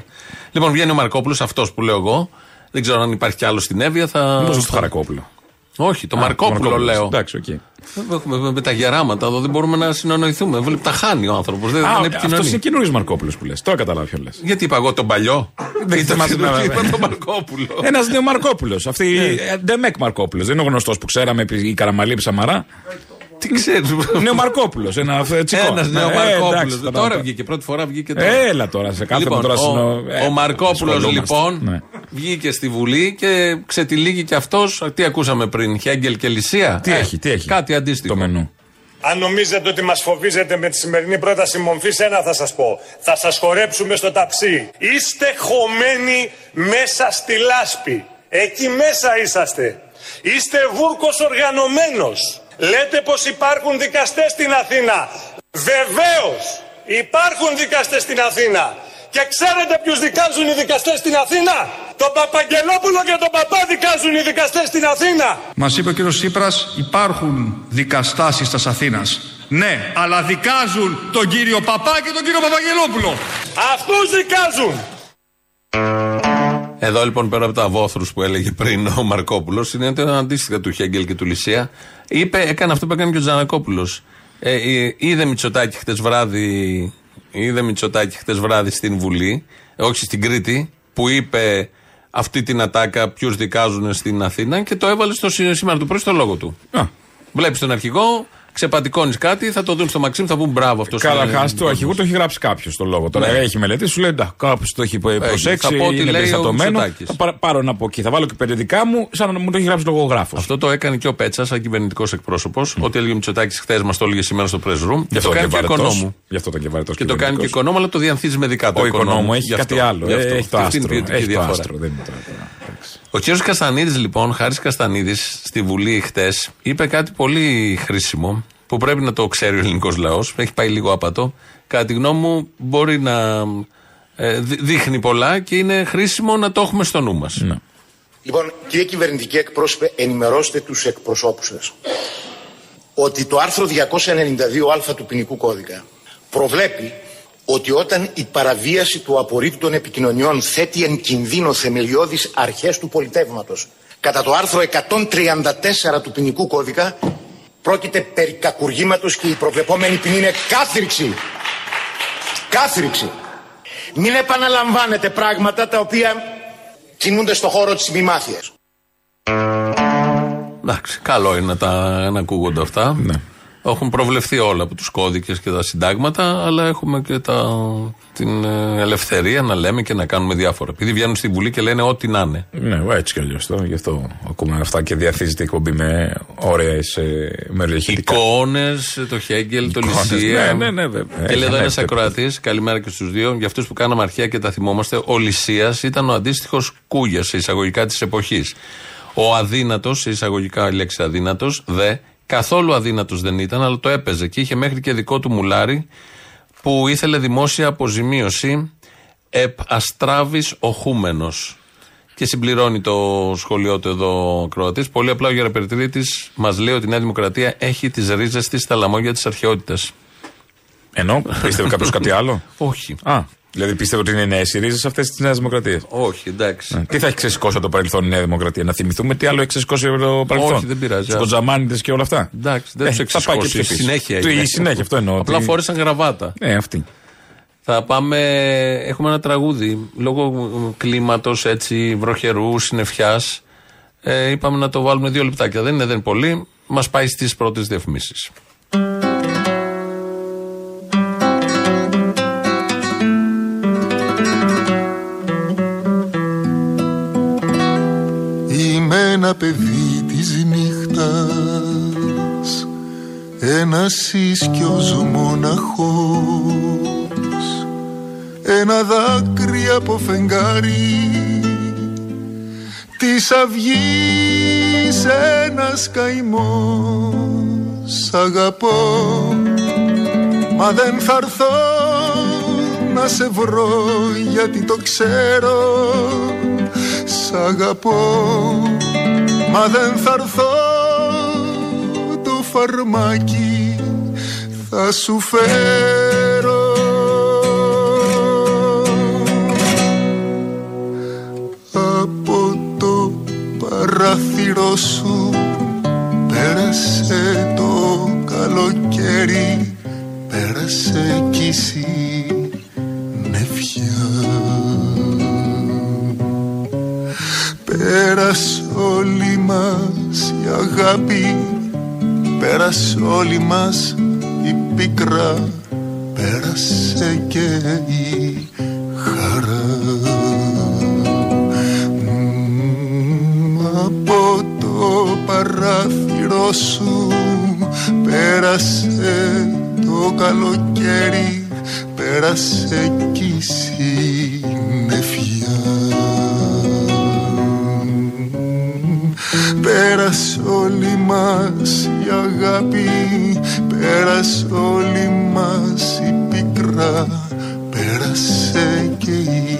[SPEAKER 2] Λοιπόν, βγαίνει ο Μαρκόπουλος, αυτός που λέω εγώ. Δεν ξέρω αν υπάρχει κι άλλο στην Εύβοια. Θα...
[SPEAKER 3] Μήπως στο Χαρακόπουλο.
[SPEAKER 2] Όχι, το
[SPEAKER 3] Α,
[SPEAKER 2] Μαρκόπουλο
[SPEAKER 3] Μαρκόπουλος.
[SPEAKER 2] λέω.
[SPEAKER 3] Εντάξει, οκ.
[SPEAKER 2] Έχουμε με, με τα γεράματα εδώ, δεν μπορούμε να συνονοηθούμε. Βλέπει, τα χάνει ο άνθρωπος. Δεν, δεν
[SPEAKER 3] Α,
[SPEAKER 2] επικοινωνεί.
[SPEAKER 3] αυτός είναι καινούριος Μαρκόπουλος που λες. Τώρα κατάλαβα ποιο λες.
[SPEAKER 2] Γιατί είπα εγώ τον παλιό.
[SPEAKER 3] Δεν
[SPEAKER 2] Ήταν
[SPEAKER 3] θυμάσαι
[SPEAKER 2] το
[SPEAKER 3] να-
[SPEAKER 2] είπα τον Μαρκόπουλο.
[SPEAKER 3] Ένας νέο Μαρκόπουλος. Αυτή
[SPEAKER 2] Ναι.
[SPEAKER 3] ε, Ντεμεκ Μαρκόπουλος. Δεν είναι ο γνωστός που ξέραμε επί η Καραμαλή Ψαμαρά.
[SPEAKER 2] Τι ξέρεις.
[SPEAKER 3] Νέο Μαρκόπουλο. Ένα ε, τσικό.
[SPEAKER 2] Ένας νέο
[SPEAKER 3] Ε, εντάξει,
[SPEAKER 2] Μαρκόπουλο.
[SPEAKER 3] τώρα-
[SPEAKER 2] Τώρα βγήκε, πρώτη φορά βγήκε τώρα.
[SPEAKER 3] Έλα τώρα σε κάθε
[SPEAKER 2] Λοιπόν,
[SPEAKER 3] τώρα
[SPEAKER 2] ο,
[SPEAKER 3] συνο- ε,
[SPEAKER 2] ο Μαρκόπουλος
[SPEAKER 3] ασχολούμαστε.
[SPEAKER 2] λοιπόν
[SPEAKER 3] Ναι.
[SPEAKER 2] βγήκε στη Βουλή και ξετυλίγει και αυτός. Τι ακούσαμε πριν, Χέγγελ και Λυσία;
[SPEAKER 3] Τι έχει, τι έχει;
[SPEAKER 2] Κάτι αντίστοιχο.
[SPEAKER 3] Το μενού.
[SPEAKER 12] Αν νομίζετε ότι μας φοβίζετε με τη σημερινή πρόταση μομφής, ένα θα σας πω. Θα σας χορέψουμε στο ταψί. Είστε χωμένοι μέσα στη λάσπη. Εκεί μέσα είσαστε. Είστε βούρκος οργανωμένος. Λέτε πως υπάρχουν δικαστές στην Αθήνα. Βεβαίως υπάρχουν δικαστές στην Αθήνα. Και ξέρετε ποιους δικάζουν οι δικαστές στην Αθήνα; Τον Παπαγγελόπουλο και τον Παπά δικάζουν οι δικαστές στην Αθήνα.
[SPEAKER 13] Μας είπε ο κύριος Τσίπρας υπάρχουν δικαστάσεις της Αθήνας. Ναι, αλλά δικάζουν τον κύριο Παπά και τον κύριο Παπαγγελόπουλο.
[SPEAKER 12] Αυτούς δικάζουν.
[SPEAKER 2] Εδώ λοιπόν πέρα από τα βόθρους που έλεγε πριν ο Μαρκόπουλος, είναι το αντίστοιχα του Χέγγελ και του Λυσία. Είπε, έκανε αυτό που έκανε και ο Τζανακόπουλος. Ε, ε, είδε Μητσοτάκη χτες βράδυ, είδε Μητσοτάκη χτες βράδυ στην Βουλή, ε, όχι στην Κρήτη, που είπε αυτή την ατάκα ποιους δικάζουν στην Αθήνα και το έβαλε στο σή- σήμερα το πρωί στο λόγο του. Βλέπεις τον αρχηγό, ξεπατικώνεις κάτι, θα το δουν στο Μαξίμ, θα πούν μπράβο αυτός.
[SPEAKER 3] Καταρχά, το αρχηγού το έχει γράψει κάποιος το λόγο. Τώρα
[SPEAKER 2] Ναι.
[SPEAKER 3] έχει μελετήσει, σου λέει εντάξει, κάπω το έχει προσέξει.
[SPEAKER 2] θα πω ότι
[SPEAKER 3] είναι
[SPEAKER 2] λέει ο
[SPEAKER 3] περιστατωμένο.
[SPEAKER 2] Μητσοτάκης.
[SPEAKER 3] Θα πάρω- πάρω ένα από εκεί. Θα βάλω και πέντε δικά μου, σαν να μου το έχει γράψει λογογράφο.
[SPEAKER 2] Αυτό το έκανε και ο Πέτσας, σαν κυβερνητικός εκπρόσωπος. Ό,τι έλεγε ο Μητσοτάκης χθες, μας το έλεγε σήμερα στο press room. Και το κάνει και ο οικονόμου.
[SPEAKER 3] Γι' αυτό ήταν και βαρετός.
[SPEAKER 2] Και το κάνει και ο οικονόμου, αλλά το διανθίζει με δικά του.
[SPEAKER 3] Ο οικονόμου έχει
[SPEAKER 2] Γι' αυτό.
[SPEAKER 3] κάτι άλλο.
[SPEAKER 2] Γι'
[SPEAKER 3] ε,
[SPEAKER 2] αυτό.
[SPEAKER 3] Έχει το
[SPEAKER 2] Και αυτή είναι
[SPEAKER 3] άστρο.
[SPEAKER 2] Ο κ. Καστανίδης, λοιπόν, Χάρης Καστανίδης, στη Βουλή χτες, είπε κάτι πολύ χρήσιμο που πρέπει να το ξέρει ο ελληνικός λαός. Έχει πάει λίγο άπατο. Κατά τη γνώμη μου, μπορεί να ε, δει- δείχνει πολλά και είναι χρήσιμο να το έχουμε στο νου μας.
[SPEAKER 3] Ναι.
[SPEAKER 14] Λοιπόν, κύριε κυβερνητική εκπρόσωπε, ενημερώστε τους εκπροσώπους σας ότι το άρθρο 292α του ποινικού κώδικα προβλέπει ότι όταν η παραβίαση του απορρίτου των επικοινωνιών θέτει εν κινδύνο θεμελιώδεις αρχές του πολιτεύματος κατά το άρθρο 134 του ποινικού κώδικα πρόκειται περί κακουργήματος και η προβλεπόμενη ποινή είναι κάθριξη. Κάθριξη. Μην επαναλαμβάνετε πράγματα τα οποία κινούνται στο χώρο της μημάθειας.
[SPEAKER 2] Εντάξει, καλό είναι να, τα, να ακούγονται αυτά.
[SPEAKER 3] Ναι.
[SPEAKER 2] Έχουν προβλεφθεί όλα από τους κώδικες και τα συντάγματα, αλλά έχουμε και τα, την ε, ελευθερία να λέμε και να κάνουμε διάφορα. Επειδή βγαίνουν στη Βουλή και λένε ό,τι να είναι.
[SPEAKER 3] Ναι, έτσι κι αλλιώς το. Γι' αυτό ακούμε αυτά και διαθίζεται η εκπομπή με ωραίες μεροληπτικά.
[SPEAKER 2] Εικόνες, το Χέγγελ, το
[SPEAKER 3] Εικόνες,
[SPEAKER 2] Λυσία.
[SPEAKER 3] ναι, ναι, ναι, βέβαια.
[SPEAKER 2] Και λέει εδώ
[SPEAKER 3] Έχει
[SPEAKER 2] ένας
[SPEAKER 3] ανέβει
[SPEAKER 2] ακροατής, καλημέρα και στους δύο. Για αυτούς που κάναμε αρχαία και τα θυμόμαστε, ο Λυσίας ήταν ο αντίστοιχος Κούγιας σε εισαγωγικά της εποχής. Ο αδύνατος, σε εισαγωγικά η λέξη αδύνατος, δε, καθόλου αδύνατος δεν ήταν, αλλά το έπαιζε και είχε μέχρι και δικό του μουλάρι που ήθελε δημόσια αποζημίωση επ αστράβης οχούμενος. Και συμπληρώνει το σχολείο του εδώ ο Κροατή. Πολύ απλά ο Γεραπερτρίτη μας λέει ότι η Νέα Δημοκρατία έχει τις ρίζες της στα λαμόγια της αρχαιότητας.
[SPEAKER 3] Ενώ (laughs) πίστευε κάποιος κάτι άλλο;
[SPEAKER 2] Όχι.
[SPEAKER 3] Α, δηλαδή πίστευε ότι είναι νέες οι ρίζε αυτές της Νέας Δημοκρατίας.
[SPEAKER 2] Όχι, εντάξει.
[SPEAKER 3] Τι θα έχει ξεσηκώσει από το παρελθόν η Νέα Δημοκρατία, να θυμηθούμε τι άλλο έχει ξεσηκώσει από το παρελθόν;
[SPEAKER 2] Όχι, δεν πειράζει.
[SPEAKER 3] Του Κοτζαμάνιδε και όλα αυτά;
[SPEAKER 2] Εντάξει, δεν
[SPEAKER 3] Ε,
[SPEAKER 2] τους
[SPEAKER 3] θα πάει και
[SPEAKER 2] εξηγήσει.
[SPEAKER 3] πιο πίσω.
[SPEAKER 2] Συνέχεια.
[SPEAKER 3] Το-
[SPEAKER 2] είναι.
[SPEAKER 3] Η συνέχεια, αυτό εννοώ.
[SPEAKER 2] Απλά
[SPEAKER 3] ότι-
[SPEAKER 2] φόρεσαν γραβάτα.
[SPEAKER 3] Ναι, αυτή.
[SPEAKER 2] Θα πάμε. Έχουμε ένα τραγούδι. Λόγω κλίματος έτσι βροχερού, συννεφιάς. Ε, είπαμε να το βάλουμε δύο λεπτάκια. Δεν είναι, δεν είναι πολύ. Μας πάει στις πρώτες
[SPEAKER 15] διαφημίσεις. Ένα παιδί της νύχτας Ένας ίσκιος μοναχός Ένα δάκρυ από φεγγάρι Της αυγής ένας καημός. Αγαπώ Μα δεν θα έρθω να σε βρω γιατί το ξέρω. Σ' αγαπώ Μα δεν θα έρθω το φαρμάκι θα σου φέρω. Από το παράθυρο σου πέρασε το καλοκαίρι πέρασε κι εσύ νεφιά Πέρασε όλη μας η αγάπη. Πέρασε όλη μας η πίκρα. Πέρασε και η χαρά. Μμμ, Από το παράθυρο σου Πέρασε το καλοκαίρι. Πέρασε κι η συννεφιά Πέρασε όλη μας η αγάπη Πέρασε όλη μας η πίκρα Πέρασε και η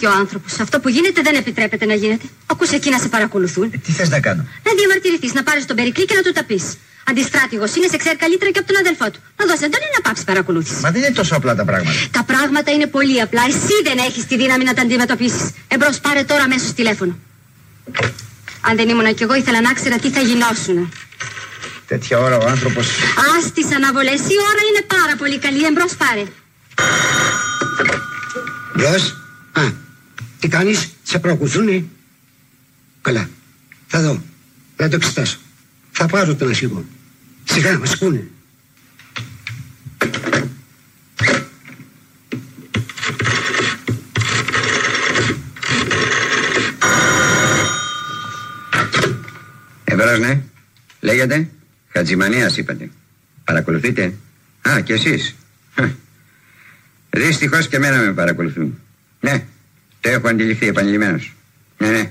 [SPEAKER 16] δίκιο ο άνθρωπος. Αυτό που γίνεται δεν επιτρέπεται να γίνεται. Ακούσε εκεί να σε παρακολουθούν.
[SPEAKER 17] Τι θες να κάνω;
[SPEAKER 16] Να διαμαρτυρηθείς, να πάρεις τον Περικλή και να του τα πεις. Αντιστράτηγος είναι, σε ξέρει καλύτερα και από τον αδελφό του. Να δώσει εντολή να πάψει παρακολούθηση.
[SPEAKER 17] Μα δεν είναι τόσο απλά τα πράγματα.
[SPEAKER 16] Τα πράγματα είναι πολύ απλά. Εσύ δεν έχεις τη δύναμη να τα αντιμετωπίσεις. Εμπρός, πάρε τώρα αμέσως τηλέφωνο. Αν δεν ήμουν κι εγώ, ήθελα να ξέρα τι θα γινώσουν.
[SPEAKER 17] Τέτοια ώρα ο άνθρωπο.
[SPEAKER 16] Α τι αναβολές, η ώρα είναι πάρα πολύ καλή. Εμπρός, πάρε.
[SPEAKER 17] Γεια Α, τι κανείς σε προακουθούν καλά. Θα δω. Θα το εξετάσω. Θα πάρω τον ασύγκο. Σιγά να μας
[SPEAKER 18] ακούνε. Ναι. Λέγεται. Χατζημανίας είπατε. Παρακολουθείτε. Α, και εσείς. Δυστυχώς και μένα με παρακολουθούν. Ναι, το έχω αντιληφθεί επανειλημμένος. Ναι, ναι.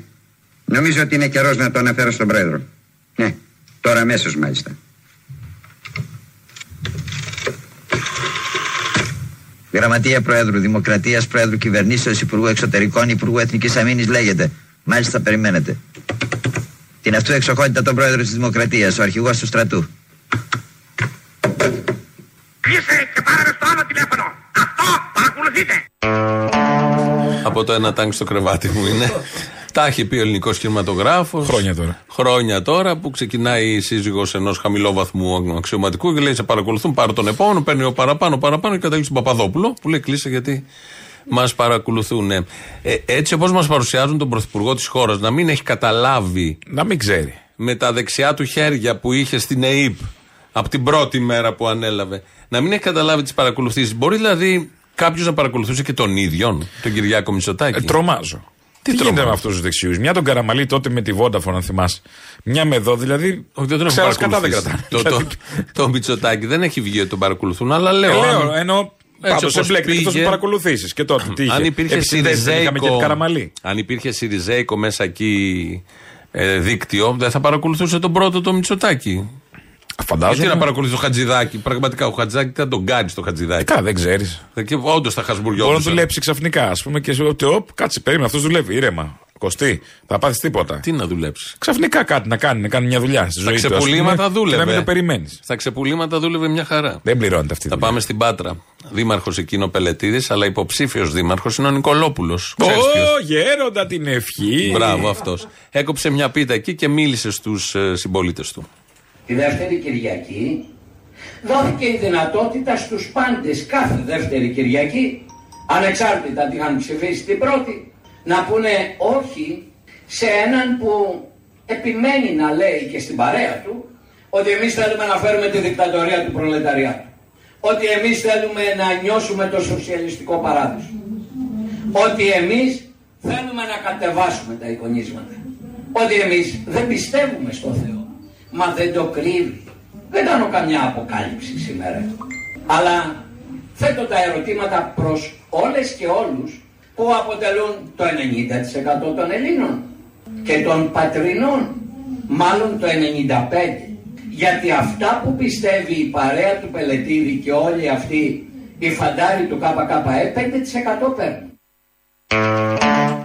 [SPEAKER 18] Νομίζω ότι είναι καιρός να το αναφέρω στον πρόεδρο. Ναι, τώρα αμέσως μάλιστα. Γραμματεία Προέδρου Δημοκρατίας, Πρόεδρου Κυβερνήσεως, Υπουργού Εξωτερικών, Υπουργού Εθνικής Αμήνης λέγεται. Μάλιστα περιμένετε. Την αυτού εξοχότητα τον Πρόεδρο της Δημοκρατίας, ο Αρχηγός του Στρατού.
[SPEAKER 19] Κλείσε και πάρε στο άλλο τηλέφωνο. Αυτό παρακολουθείτε.
[SPEAKER 2] Από το ένα τάγκ στο κρεβάτι μου είναι. Τα έχει πει ο ελληνικός κινηματογράφος.
[SPEAKER 3] Χρόνια τώρα.
[SPEAKER 2] Χρόνια τώρα που ξεκινάει η σύζυγος ενός χαμηλόβαθμου αξιωματικού και λέει: Σε παρακολουθούν, πάρω τον επόμενο, παίρνει ο παραπάνω, παραπάνω και καταλήγει στον Παπαδόπουλο που λέει: Κλείσε γιατί μας παρακολουθούν. Ε, έτσι όπως μας παρουσιάζουν τον πρωθυπουργό της χώρας να μην έχει καταλάβει.
[SPEAKER 3] Να μην ξέρει.
[SPEAKER 2] Με τα δεξιά του χέρια που είχε στην ΕΕΠ από την πρώτη μέρα που ανέλαβε. Να μην έχει καταλάβει τις παρακολουθήσεις. Μπορεί δηλαδή κάποιος να παρακολουθούσε και τον ίδιο, τον Κυριάκο Μητσοτάκη.
[SPEAKER 3] Ε, τρομάζω. Τι, γίνεται με αυτούς τους δεξιούς; Μια τον Καραμαλή τότε με τη Vodafone, αν θυμάσαι. Μια με εδώ, δηλαδή.
[SPEAKER 2] Όχι, δεν τον έχω
[SPEAKER 3] Ξέρας κατά δεν
[SPEAKER 2] παρακολουθήσει.
[SPEAKER 3] κρατάνε.
[SPEAKER 2] Το, το, το Μητσοτάκη δεν έχει βγει ότι τον παρακολουθούν, αλλά λέω.
[SPEAKER 3] Ε, λέω,
[SPEAKER 2] αν-
[SPEAKER 3] ενώ
[SPEAKER 2] έτσι
[SPEAKER 3] πάντως
[SPEAKER 2] όπως
[SPEAKER 3] εμπλέκεται και
[SPEAKER 2] πήγε-
[SPEAKER 3] αυτό παρακολουθήσεις. Και τότε τι είχε;
[SPEAKER 2] αν υπήρχε
[SPEAKER 3] Επισυνδέσεις δεν είχαμε και
[SPEAKER 2] Σιριζέικο,
[SPEAKER 3] την Καραμαλή.
[SPEAKER 2] αν υπήρχε Σιριζέικο μέσα εκεί ε, δίκτυο, δεν θα παρακολουθούσε τον πρώτο το Μητσοτάκη.
[SPEAKER 3] Φαντάζομαι.
[SPEAKER 2] Γιατί να παρακολουθείς το Χατζηδάκι; Πραγματικά ο Χατζηδάκι θα τον κάνεις στο Χατζηδάκι.
[SPEAKER 3] Καλά, δεν ξέρεις.
[SPEAKER 2] Και όντως θα
[SPEAKER 3] Μπορεί να
[SPEAKER 2] χασμπουριόντουσαν.
[SPEAKER 3] δουλέψει ξαφνικά, ας πούμε, και σου ότι, «Οπ, κάτσε, περίμενε, αυτός δουλεύει, ήρεμα. Κωστή, θα πάθεις τίποτα.
[SPEAKER 2] Τι να δουλέψεις.
[SPEAKER 3] Ξαφνικά κάτι να κάνει, να κάνει μια δουλειά στη
[SPEAKER 2] Στα
[SPEAKER 3] ζωή του. ας πούμε,
[SPEAKER 2] ξεπουλήματα
[SPEAKER 3] Και
[SPEAKER 2] δούλευε.
[SPEAKER 3] να μην το περιμένεις.
[SPEAKER 2] Στα ξεπουλήματα δούλευε μια χαρά.
[SPEAKER 3] Δεν πληρώνεται αυτή η
[SPEAKER 2] Θα
[SPEAKER 3] δουλειά.
[SPEAKER 2] πάμε στην Πάτρα. Δήμαρχος εκείνο Πελετήδη, αλλά υποψήφιος δήμαρχος είναι ο Νικολόπουλος.
[SPEAKER 3] Ω, γέροντα την ευχή.
[SPEAKER 2] Μπράβο αυτός. Έκοψε μια πίτα εκεί και μίλησε στους ε, συμπολίτες του.
[SPEAKER 20] Τη δεύτερη Κυριακή δόθηκε η δυνατότητα στους πάντες κάθε δεύτερη Κυριακή ανεξάρτητα τι είχαν ψηφίσει την πρώτη να πούνε όχι σε έναν που επιμένει να λέει και στην παρέα του ότι εμείς θέλουμε να φέρουμε τη δικτατορία του προλεταριάτου ότι εμείς θέλουμε να νιώσουμε το σοσιαλιστικό παράδεισο ότι εμείς θέλουμε να κατεβάσουμε τα εικονίσματα ότι εμείς δεν πιστεύουμε στο Θεό μα δεν το κρύβει δεν κάνω καμιά αποκάλυψη σήμερα αλλά θέτω τα ερωτήματα προς όλες και όλους που αποτελούν το 90% των Ελλήνων και των πατρινών μάλλον το 95% γιατί αυτά που πιστεύει η παρέα του Πελετήδη και όλοι αυτοί οι φαντάροι του ΚΚΕ 5% παίρνουν.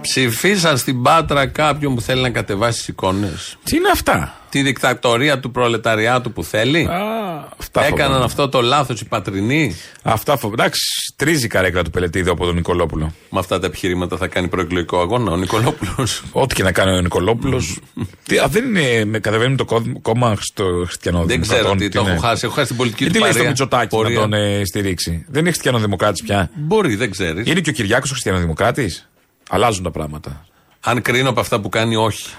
[SPEAKER 2] Ψηφίσαν στην Πάτρα κάποιον που θέλει να κατεβάσει τις εικόνες.
[SPEAKER 3] Τι είναι αυτά;
[SPEAKER 2] Τη δικτατορία του προλεταριάτου που θέλει.
[SPEAKER 3] αυτά
[SPEAKER 2] Έκαναν
[SPEAKER 3] φοβάμαι.
[SPEAKER 2] αυτό το λάθος οι πατρινοί.
[SPEAKER 3] Αυτά φοβάμαι. Εντάξει, τρίζει η καρέκλα του Πελετήδη από τον Νικολόπουλο.
[SPEAKER 2] Με αυτά τα επιχειρήματα θα κάνει προεκλογικό αγώνα ο Νικολόπουλος. (laughs)
[SPEAKER 3] Ό,τι και να κάνει ο Νικολόπουλος. (laughs) δεν είναι. με- Κατεβαίνει το κό- κόμμα στο χριστιανοδημοκρατών.
[SPEAKER 2] Δεν ξέρω τι, το
[SPEAKER 3] είναι;
[SPEAKER 2] έχω χάσει. Έχω χάσει την πολιτική
[SPEAKER 3] Και
[SPEAKER 2] του
[SPEAKER 3] τι λέει στο
[SPEAKER 2] παρέα.
[SPEAKER 3] Μητσοτάκι να
[SPEAKER 2] Πορεία.
[SPEAKER 3] τον ε, στηρίξει; Δεν είναι χριστιανοδημοκράτης πια.
[SPEAKER 2] Μπορεί, δεν ξέρεις.
[SPEAKER 3] Είναι και ο Κυριάκος ο χριστιανοδημοκράτης; Αλλάζουν τα πράγματα.
[SPEAKER 2] Αν κρίνω από αυτά που κάνει, όχι.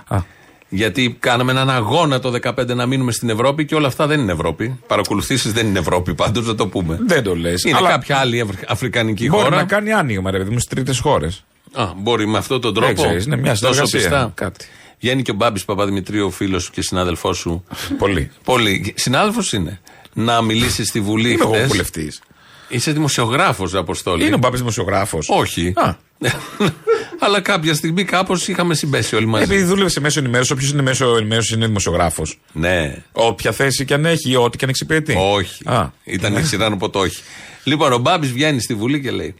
[SPEAKER 2] Γιατί κάναμε έναν αγώνα το 2015 να μείνουμε στην Ευρώπη και όλα αυτά δεν είναι Ευρώπη. Παρακολουθήσεις δεν είναι Ευρώπη, πάντως να το πούμε.
[SPEAKER 3] Δεν το λες.
[SPEAKER 2] Είναι κάποια άλλη ευρ- αφρικανική
[SPEAKER 3] Μπορεί
[SPEAKER 2] χώρα.
[SPEAKER 3] να κάνει άνοιγμα, ρε παιδί μου, στις τρίτες χώρες.
[SPEAKER 2] Α, μπορεί με αυτόν τον τρόπο.
[SPEAKER 3] Δεν ξέρεις, είναι μια
[SPEAKER 2] τόσο
[SPEAKER 3] συνεργασία,
[SPEAKER 2] πιστά.
[SPEAKER 3] κάτι.
[SPEAKER 2] Βγαίνει και ο Μπάμπης Παπαδημητρίου, φίλος σου και συνάδελφός σου.
[SPEAKER 3] Πολύ.
[SPEAKER 2] Πολύ. Συνάδελφος είναι. Να μιλήσεις στη Βουλή
[SPEAKER 3] Είμαι εγώ
[SPEAKER 2] χθες.
[SPEAKER 3] βουλευτής.
[SPEAKER 2] Είσαι δημοσιογράφος, Αποστόλη.
[SPEAKER 3] Είναι ο Μπάμπης δημοσιογράφος.
[SPEAKER 2] Όχι. (laughs) Αλλά κάποια στιγμή κάπως είχαμε συμπέσει όλοι μαζί.
[SPEAKER 3] Επειδή δούλευε σε μέσο ενημέρωση, όποιος είναι μέσο ενημέρωσης είναι δημοσιογράφος.
[SPEAKER 2] Ναι.
[SPEAKER 3] Όποια θέση και αν έχει, ή ό,τι και αν εξυπηρετεί.
[SPEAKER 2] Όχι. Ήταν η σειρά από το όχι. Λοιπόν, ο Μπάμπης βγαίνει στη Βουλή και λέει.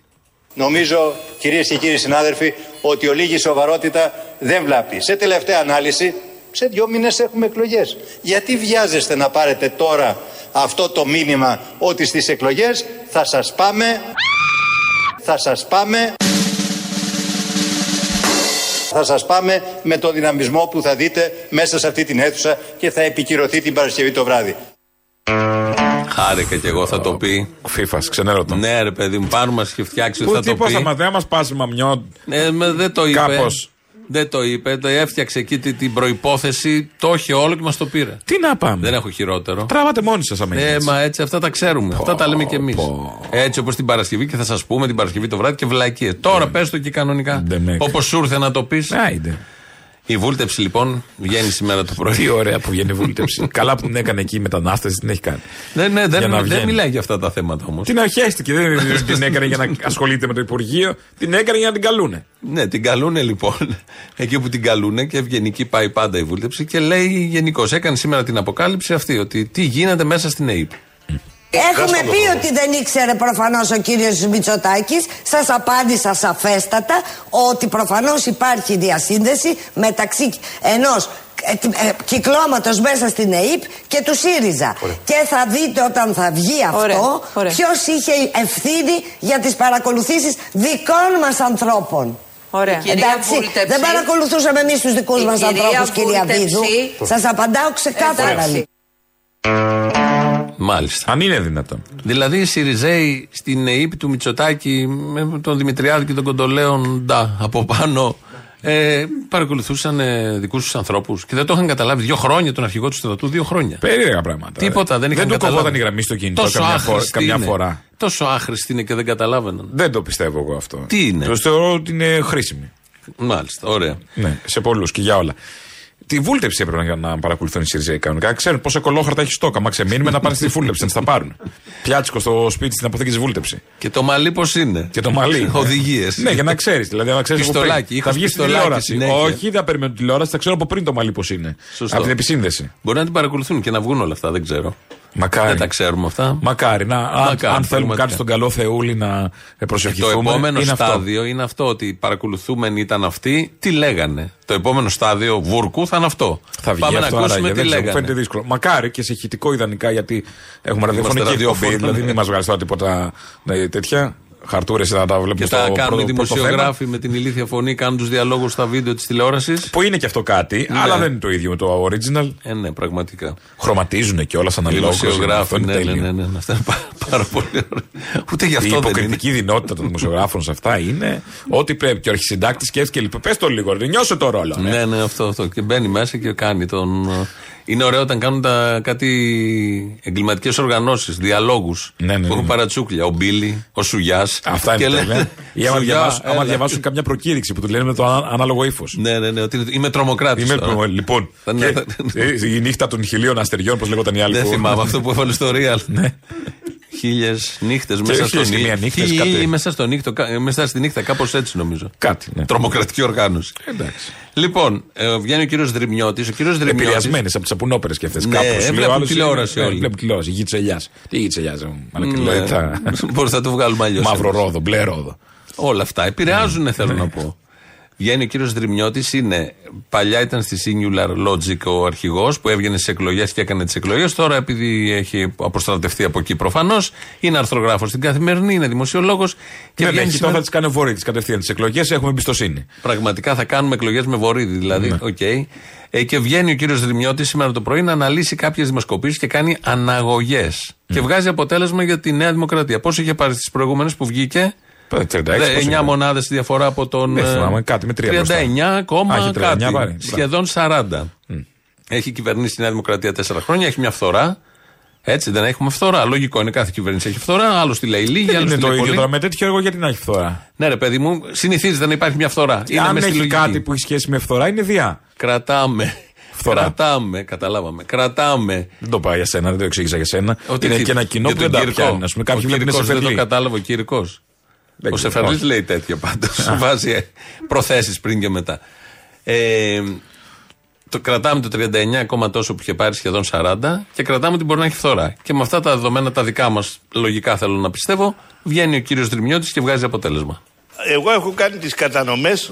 [SPEAKER 4] Νομίζω, κυρίες και κύριοι συνάδελφοι, ότι ο λίγη σοβαρότητα δεν βλάπτει. Σε τελευταία ανάλυση, σε δύο μήνες έχουμε εκλογές. Γιατί βιάζεστε να πάρετε τώρα αυτό το μήνυμα ότι στις εκλογές θα σας πάμε. Θα σας πάμε. Θα σας πάμε με το δυναμισμό που θα δείτε μέσα σε αυτή την αίθουσα και θα επικυρωθεί την Παρασκευή το βράδυ.
[SPEAKER 2] Χάρηκα κι εγώ θα το πει.
[SPEAKER 3] Φίφας, ξενέρωτο.
[SPEAKER 2] Ναι, ρε παιδί μου, πάνω μας είχε φτιάξει ότι
[SPEAKER 3] Πού
[SPEAKER 2] θα
[SPEAKER 3] τι
[SPEAKER 2] το
[SPEAKER 3] πώ
[SPEAKER 2] πει.
[SPEAKER 3] θα μα δεν μα πάσει μαμιό.
[SPEAKER 2] Ε, με- δεν το είπε.
[SPEAKER 3] Κάπως.
[SPEAKER 2] Δεν το είπε. Το έφτιαξε εκεί τη- την προπόθεση. Το είχε όλο και μας το πήρε.
[SPEAKER 3] Τι να πάμε;
[SPEAKER 2] Δεν έχω χειρότερο.
[SPEAKER 3] Τράβατε μόνοι σας αμέσω.
[SPEAKER 2] Ε, μα έτσι αυτά τα ξέρουμε. αυτά τα λέμε κι εμείς. Έτσι όπως την Παρασκευή και θα σας πούμε την Παρασκευή το βράδυ και βλακίε. Τώρα πες το και κανονικά. Όπως σου ήρθε να το πεις. Η βούλτεψη λοιπόν βγαίνει σήμερα το πρωί.
[SPEAKER 3] Τι ωραία που βγαίνει η βούλτεψη. (laughs) Καλά που την έκανε εκεί η μετανάστευση, την έχει κάνει.
[SPEAKER 2] Ναι, ναι,
[SPEAKER 3] Για
[SPEAKER 2] δεν,
[SPEAKER 3] να
[SPEAKER 2] δεν
[SPEAKER 3] βγαίνει.
[SPEAKER 2] μιλάει για αυτά τα θέματα όμως.
[SPEAKER 3] Την αρχέστηκε, δεν την έκανε για να ασχολείται με το Υπουργείο, την έκανε για να την καλούνε.
[SPEAKER 2] Ναι, την καλούνε λοιπόν. (laughs) Εκεί που την καλούνε και ευγενική πάει πάντα η βούλτεψη και λέει γενικώς. Έκανε σήμερα την αποκάλυψη αυτή ότι τι γίνεται μέσα στην ΑΕΠ.
[SPEAKER 21] Έχουμε πει ότι δεν ήξερε προφανώς ο κύριος Μητσοτάκης. Σας απάντησα σαφέστατα ότι προφανώς υπάρχει διασύνδεση μεταξύ ενός κυκλώματος μέσα στην ΕΕΠ και του ΣΥΡΙΖΑ. Και θα δείτε όταν θα βγει αυτό
[SPEAKER 22] Ωραία, ωραία.
[SPEAKER 21] ποιος είχε ευθύνη για τις παρακολουθήσεις δικών μας ανθρώπων.
[SPEAKER 22] Ωραία.
[SPEAKER 21] Εντάξει, δεν παρακολουθούσαμε εμείς τους δικούς
[SPEAKER 22] Η
[SPEAKER 21] μας
[SPEAKER 22] κυρία
[SPEAKER 21] ανθρώπους, κυρία Βίδου.
[SPEAKER 22] Βούλτεψη-
[SPEAKER 21] Σας απαντάω ξεκάθαρα.
[SPEAKER 22] Εντάξει.
[SPEAKER 21] Λοιπόν.
[SPEAKER 2] Μάλιστα.
[SPEAKER 3] Αν είναι δυνατόν.
[SPEAKER 2] Δηλαδή οι Σιριζέοι στην ΑΕΠ του Μητσοτάκη με τον Δημητριάδη και τον Κοντολέον Ντα από πάνω ε, παρακολουθούσαν ε, δικούς τους ανθρώπους και δεν το είχαν καταλάβει. Δύο χρόνια τον αρχηγό του στρατού, δύο χρόνια.
[SPEAKER 3] Περίεργα πράγματα.
[SPEAKER 2] Τίποτα δεν είχαν
[SPEAKER 3] Δεν του
[SPEAKER 2] καταλάβει.
[SPEAKER 3] κοβόταν η γραμμή στο κινητό
[SPEAKER 2] Τόσο
[SPEAKER 3] καμιά, φορά,
[SPEAKER 2] άχρηστη
[SPEAKER 3] καμιά
[SPEAKER 2] είναι.
[SPEAKER 3] φορά.
[SPEAKER 2] Τόσο άχρηστη είναι και δεν καταλάβαιναν.
[SPEAKER 3] Δεν το πιστεύω εγώ αυτό.
[SPEAKER 2] Τι είναι;
[SPEAKER 3] Το θεωρώ ότι είναι χρήσιμη.
[SPEAKER 2] Μάλιστα, ωραία.
[SPEAKER 3] Ναι, σε πολλούς και για όλα. Τη βούλτεψη έπρεπε να, να παρακολουθούν οι Σιριζέοι κανονικά. Ξέρουν πόσα κολόχαρτα έχει στόκα. Μα ξεμείνουμε να πάνε στη βούλτεψη, να τις τα πάρουν. Πιάτσικο στο σπίτι στην αποθήκη της βούλτεψη.
[SPEAKER 2] Και το μαλλί πώς είναι;
[SPEAKER 3] Και το μαλλί. (laughs)
[SPEAKER 2] Οδηγίες.
[SPEAKER 3] Ναι, για να ξέρεις. Δηλαδή, να ξέρεις
[SPEAKER 2] Πιστολάκι,
[SPEAKER 3] Θα
[SPEAKER 2] είχα
[SPEAKER 3] βγεις στην
[SPEAKER 2] πιστολάκι
[SPEAKER 3] τηλεόραση.
[SPEAKER 2] συνέχεια.
[SPEAKER 3] Όχι, δεν περιμένω την τηλεόραση, θα ξέρω από πριν το μαλλί πώς είναι.
[SPEAKER 2] Σωστό.
[SPEAKER 3] Από την επισύνδεση.
[SPEAKER 2] Μπορεί να την παρακολουθούν και να βγουν όλα αυτά, δεν ξέρω.
[SPEAKER 3] Μακάρι.
[SPEAKER 2] Δεν τα ξέρουμε αυτά.
[SPEAKER 3] Μακάρι. Να, αν,
[SPEAKER 2] Μακάρι,
[SPEAKER 3] αν θέλουμε
[SPEAKER 2] πραγματικά.
[SPEAKER 3] κάτι στον καλό Θεούλη να ε,
[SPEAKER 2] Το
[SPEAKER 3] προσευχηθούμε.
[SPEAKER 2] επόμενο
[SPEAKER 3] είναι αυτό.
[SPEAKER 2] στάδιο είναι αυτό ότι οι παρακολουθούμενοι ήταν αυτοί, τι λέγανε. Το επόμενο στάδιο βούρκου θα είναι αυτό.
[SPEAKER 3] Θα βγει
[SPEAKER 2] Πάμε
[SPEAKER 3] αυτό
[SPEAKER 2] να ακούσουμε
[SPEAKER 3] άραγε.
[SPEAKER 2] τι
[SPEAKER 3] Δεν ξέρω, μου
[SPEAKER 2] λέγανε.
[SPEAKER 3] φαίνεται δύσκολο. Μακάρι και σε ηχητικό ιδανικά γιατί έχουμε ραδιοφωνική εκπομπή.
[SPEAKER 2] ραδιόφωνο,
[SPEAKER 3] Δηλαδή
[SPEAKER 2] ναι.
[SPEAKER 3] μην μας βγάλει τώρα τίποτα ναι, τέτοια. Χαρτούρες να τα βλέπουμε
[SPEAKER 2] Και
[SPEAKER 3] στο
[SPEAKER 2] τα κάνουν οι
[SPEAKER 3] πρώτο- πρώτο θέμα.
[SPEAKER 2] δημοσιογράφοι με την ηλίθια φωνή, κάνουν τους διαλόγους στα βίντεο της τηλεόρασης.
[SPEAKER 3] Που είναι και αυτό κάτι,
[SPEAKER 2] Ναι.
[SPEAKER 3] αλλά δεν είναι το ίδιο με το original.
[SPEAKER 2] Ε, ναι, πραγματικά.
[SPEAKER 3] Χρωματίζουν και όλα σαν
[SPEAKER 2] Οι
[SPEAKER 3] αναλόγως.
[SPEAKER 2] δημοσιογράφοι,
[SPEAKER 3] Αυτό είναι
[SPEAKER 2] ναι, ναι,
[SPEAKER 3] τέλειο.
[SPEAKER 2] ναι, ναι, ναι, αυτά είναι πά- πάρα πολύ ωραία. Ούτε γι'
[SPEAKER 3] Η
[SPEAKER 2] αυτό δεν είναι.
[SPEAKER 3] υποκριτική δυνότητα των δημοσιογράφων σε αυτά είναι ότι πρέπει και ο αρχισυντάκτης σκέφτηκε λοιπόν. Πες το λίγο, ρε, νιώσε το ρόλο. ρε.
[SPEAKER 2] Ναι, ναι, αυτό, αυτό. Και μπαίνει μέσα και κάνει τον. Είναι ωραίο όταν κάνουν τα, κάτι εγκληματικές οργανώσεις, διαλόγους
[SPEAKER 3] Ναι, ναι,
[SPEAKER 2] που έχουν
[SPEAKER 3] ναι.
[SPEAKER 2] παρατσούκλια. Ο Μπίλι, ο Σουγιάς.
[SPEAKER 3] Αυτά είναι τέλεια. Ή άμα, διαβάσουν, άμα διαβάσουν καμιά προκήρυξη που του λένε με το α- ανάλογο ύφος.
[SPEAKER 2] Ναι, ναι, ναι, ότι είναι- είμαι τρομοκράτης.
[SPEAKER 3] Είμαι προ- λοιπόν.
[SPEAKER 2] Θα-
[SPEAKER 3] και,
[SPEAKER 2] ναι, θα-
[SPEAKER 3] ε, η νύχτα των χιλίων αστεριών, πώ λέγονταν οι άλλοι.
[SPEAKER 2] Δεν
[SPEAKER 3] που-
[SPEAKER 2] θυμάμαι αυτό που έβαλε στο Real. Χίλιες νύχτες μέσα
[SPEAKER 3] χίλιες
[SPEAKER 2] στον
[SPEAKER 3] και μία
[SPEAKER 2] νύχτα.
[SPEAKER 3] νύχτες,
[SPEAKER 2] Χίλιοι
[SPEAKER 3] κάτι.
[SPEAKER 2] μέσα, στο νύχτο, κα- μέσα στη νύχτα, κάπως έτσι νομίζω.
[SPEAKER 3] Κάτι. Ναι.
[SPEAKER 2] Τρομοκρατική οργάνωση.
[SPEAKER 3] Εντάξει.
[SPEAKER 2] Λοιπόν, ε, βγαίνει ο κύριος Δρυμιώτης. Ο κύριος Δρυμιώτη.
[SPEAKER 3] Επηρεασμένε από τις σαπουνόπερε και αυτές.
[SPEAKER 2] Ναι,
[SPEAKER 3] Κάπως.
[SPEAKER 2] βλέπουν τηλεόραση όλοι.
[SPEAKER 3] Βλέπουν τηλεόραση. Γη της ελιάς. Τι γη της ελιάς.
[SPEAKER 2] Ναι. (laughs) Μπορείς να το βγάλουμε αλλιώς.
[SPEAKER 3] Μαύρο ρόδο, μπλε ρόδο.
[SPEAKER 2] Όλα αυτά επηρεάζουν,
[SPEAKER 3] Ναι.
[SPEAKER 2] θέλω να πω. Βγαίνει ο κύριος Δρυμιώτης, είναι. Παλιά ήταν στη Singular Logic ο αρχηγός που έβγαινε στις εκλογές και έκανε τις εκλογές. Τώρα, επειδή έχει αποστρατευτεί από εκεί προφανώς, είναι αρθρογράφος στην Καθημερινή, είναι δημοσιολόγος. Και
[SPEAKER 3] Και
[SPEAKER 2] βγαίνει
[SPEAKER 3] δεν έχει
[SPEAKER 2] σήμερα-
[SPEAKER 3] τώρα τι κάνει ο Βορίδης κατευθείαν τις εκλογές. Έχουμε εμπιστοσύνη.
[SPEAKER 2] Πραγματικά θα κάνουμε εκλογές με Βορίδη, δηλαδή.
[SPEAKER 3] Ναι.
[SPEAKER 2] Οκ. Ε, και βγαίνει ο κύριος Δρυμιώτης σήμερα το πρωί να αναλύσει κάποιες δημοσκοπήσεις και κάνει αναγωγές. Και βγάζει αποτέλεσμα για τη Νέα Δημοκρατία. Πόσο είχε πάρει στις προηγούμενες που βγήκε;
[SPEAKER 3] 36, πόσο
[SPEAKER 2] 9
[SPEAKER 3] είναι.
[SPEAKER 2] μονάδες διαφορά από τον.
[SPEAKER 3] Δεν
[SPEAKER 2] ε,
[SPEAKER 3] θυμάμαι, κάτι με τρία
[SPEAKER 2] 39,
[SPEAKER 3] μπροστά.
[SPEAKER 2] κόμμα
[SPEAKER 3] Α, έχει 39
[SPEAKER 2] κάτι.
[SPEAKER 3] πάρει. Μπράβο.
[SPEAKER 2] Σχεδόν 40. Έχει κυβερνήσει η Νέα Δημοκρατία 4 χρόνια, έχει μια φθορά. Έτσι δεν έχουμε φθορά. Λογικό είναι κάθε κυβέρνηση έχει φθορά. Άλλο τη λέει λίγη,
[SPEAKER 3] Δεν
[SPEAKER 2] άλλο
[SPEAKER 3] είναι
[SPEAKER 2] τη
[SPEAKER 3] το
[SPEAKER 2] λέει
[SPEAKER 3] ίδιο
[SPEAKER 2] πολύ.
[SPEAKER 3] τώρα με τέτοιο έργο γιατί να έχει φθορά;
[SPEAKER 2] Ναι, ρε παιδί μου, συνηθίζεται να υπάρχει μια φθορά. Είναι
[SPEAKER 3] Αν
[SPEAKER 2] μες στη
[SPEAKER 3] έχει
[SPEAKER 2] λογική.
[SPEAKER 3] κάτι που έχει σχέση με φθορά είναι διά.
[SPEAKER 2] Κρατάμε.
[SPEAKER 3] Φθορά.
[SPEAKER 2] Κρατάμε, καταλάβαμε. Κρατάμε.
[SPEAKER 3] Δεν το πάει για σένα, δεν το εξήγησα για σένα.
[SPEAKER 2] Ότι
[SPEAKER 3] είναι
[SPEAKER 2] τι-
[SPEAKER 3] και ένα κοινό
[SPEAKER 2] για
[SPEAKER 3] που
[SPEAKER 2] τον
[SPEAKER 3] δεν τα
[SPEAKER 2] Κυρκό.
[SPEAKER 3] πιάνει. Α πούμε, κάποιοι
[SPEAKER 2] Ο
[SPEAKER 3] βλέπουν σε
[SPEAKER 2] Κυρκός δεν το
[SPEAKER 3] φερλί.
[SPEAKER 2] κατάλαβε ο Κυρικό.
[SPEAKER 3] Δεν
[SPEAKER 2] Ο
[SPEAKER 3] ξέρω,
[SPEAKER 2] Σεφερλή
[SPEAKER 3] όχι.
[SPEAKER 2] λέει τέτοια πάντως. Βάζει ε, προθέσεις πριν και μετά. Ε, το κρατάμε το 39, τόσο που είχε πάρει σχεδόν 40 και κρατάμε ότι μπορεί να έχει φθορά. Και με αυτά τα δεδομένα τα δικά μας, λογικά θέλω να πιστεύω, βγαίνει ο κύριος Δρυμιώτης και βγάζει αποτέλεσμα.
[SPEAKER 23] Εγώ έχω κάνει τις κατανομές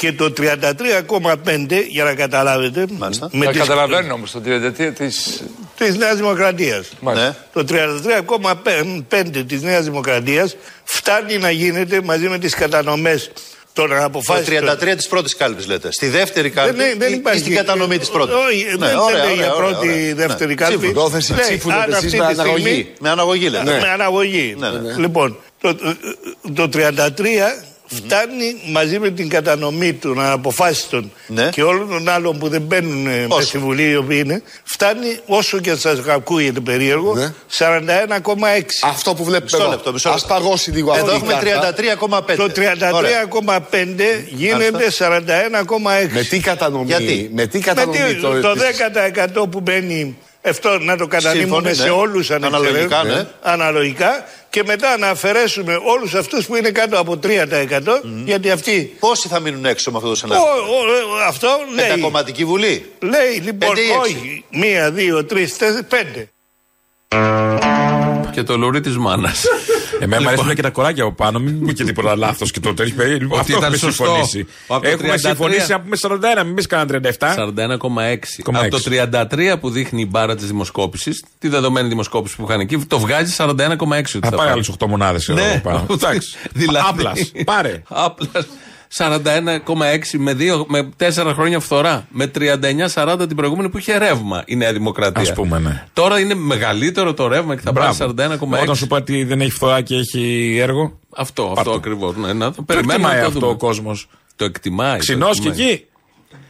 [SPEAKER 23] και το 33,5 για να καταλάβετε με
[SPEAKER 5] Τα
[SPEAKER 23] τις
[SPEAKER 5] καταλαβαίνω όμως το 33 της...
[SPEAKER 23] της Νέας Δημοκρατίας.
[SPEAKER 5] Ναι.
[SPEAKER 23] Το 33,5 της Νέας Δημοκρατίας φτάνει να γίνεται μαζί με τις κατανομές των
[SPEAKER 24] Το
[SPEAKER 23] αποφάσεων.
[SPEAKER 24] 33 της πρώτης κάλπης λέτε. Στη δεύτερη κάλπη
[SPEAKER 23] Δεν, ναι, δεν
[SPEAKER 24] ή- ή
[SPEAKER 23] υπάρχει.
[SPEAKER 24] στην κατανομή της πρώτης.
[SPEAKER 23] Όχι, δεν λέει για πρώτη, δεύτερη κάλπη.
[SPEAKER 24] Πρόθεση
[SPEAKER 23] Λέει,
[SPEAKER 24] ψήφου
[SPEAKER 23] αν
[SPEAKER 24] λέτε
[SPEAKER 23] αυτή
[SPEAKER 24] εσείς
[SPEAKER 23] τη
[SPEAKER 24] με
[SPEAKER 23] στιγμή-
[SPEAKER 24] αναγωγή. Με αναγωγή λέτε.
[SPEAKER 23] Με αναγωγή.
[SPEAKER 24] Ναι, ναι.
[SPEAKER 23] Λοιπόν, το, το 33 φτάνει μαζί με την κατανομή των αποφάσεων και όλων των άλλων που δεν μπαίνουν ε, μέσα στη Βουλή, οι οποίοι είναι, φτάνει όσο και σας ακούγεται περίεργο, 41,6.
[SPEAKER 24] Αυτό που βλέπετε
[SPEAKER 23] Μισό
[SPEAKER 24] εδώ.
[SPEAKER 23] λεπτό, μισό
[SPEAKER 24] Ας
[SPEAKER 23] λεπτό.
[SPEAKER 24] παγώσει λίγο
[SPEAKER 23] Εδώ
[SPEAKER 24] αυτή η
[SPEAKER 23] έχουμε
[SPEAKER 24] κάρτα.
[SPEAKER 23] 33,5. Το 33,5 γίνεται 41,6.
[SPEAKER 24] Με τι κατανομή,
[SPEAKER 23] Γιατί;
[SPEAKER 24] με τι κατανομή
[SPEAKER 23] Με τι-
[SPEAKER 24] το-
[SPEAKER 23] το
[SPEAKER 24] της-
[SPEAKER 23] 10% που μπαίνει αυτό να το κατανείμουμε
[SPEAKER 24] Σύμφωνοι,
[SPEAKER 23] σε
[SPEAKER 24] ναι.
[SPEAKER 23] όλους
[SPEAKER 24] Αναλογικά,
[SPEAKER 23] αναλογικά,
[SPEAKER 24] ναι.
[SPEAKER 23] αναλογικά και μετά να αφαιρέσουμε όλους αυτούς που είναι κάτω από 3% γιατί αυτοί...
[SPEAKER 24] Πόσοι θα μείνουν έξω με αυτό το
[SPEAKER 23] Ο,
[SPEAKER 24] σενάριο.
[SPEAKER 23] ο, αυτό λέει.
[SPEAKER 24] Πεντακομματική βουλή.
[SPEAKER 23] Λέει λοιπόν,
[SPEAKER 24] Πέντε ή έξι.
[SPEAKER 23] όχι, μία, δύο, τρεις, τέσσερις, πέντε.
[SPEAKER 2] Και το λουρί της μάνας. (laughs)
[SPEAKER 3] Εμένα μου αρέσουν και τα κοράκια από πάνω, μην μου και τίποτα λάθος και το τέτοιο παιδί.
[SPEAKER 2] Λοιπόν. Ότι
[SPEAKER 3] Αυτό
[SPEAKER 2] ήταν
[SPEAKER 3] έχουμε
[SPEAKER 2] σωστό.
[SPEAKER 3] συμφωνήσει.
[SPEAKER 2] Από το
[SPEAKER 3] Έχουμε
[SPEAKER 2] 33.
[SPEAKER 3] συμφωνήσει να πούμε 41, μην πεις κανένα 37.
[SPEAKER 2] 41,6. Από το 33 που δείχνει η μπάρα της δημοσκόπησης, τη δεδομένη δημοσκόπηση που είχαν εκεί, το βγάζει 41,6. ότι
[SPEAKER 3] Θα πάει άλλε 8 μονάδες εδώ
[SPEAKER 2] Ναι,
[SPEAKER 3] πάνω. Εντάξει.
[SPEAKER 2] δηλαδή.
[SPEAKER 3] Άπλας. Πάρε.
[SPEAKER 2] Άπλας. 41,6 με, δύο, με 4 χρόνια φθορά. Με 39-40 την προηγούμενη που είχε ρεύμα η Νέα Δημοκρατία.
[SPEAKER 3] Ας πούμε, ναι.
[SPEAKER 2] Τώρα είναι μεγαλύτερο το ρεύμα και θα
[SPEAKER 3] Μπράβο.
[SPEAKER 2] πάρει 41,6.
[SPEAKER 3] Όταν σου πω ότι δεν έχει φθορά και έχει έργο.
[SPEAKER 2] Αυτό,
[SPEAKER 3] Πάρ'
[SPEAKER 2] αυτό
[SPEAKER 3] το.
[SPEAKER 2] ακριβώς. Ναι, να το
[SPEAKER 3] Το
[SPEAKER 2] περιμένουμε
[SPEAKER 3] εκτιμάει
[SPEAKER 2] να το
[SPEAKER 3] αυτό
[SPEAKER 2] δούμε.
[SPEAKER 3] ο κόσμος.
[SPEAKER 2] Το εκτιμάει. το
[SPEAKER 3] Ξινός και
[SPEAKER 2] εκτιμάει.
[SPEAKER 3] εκεί.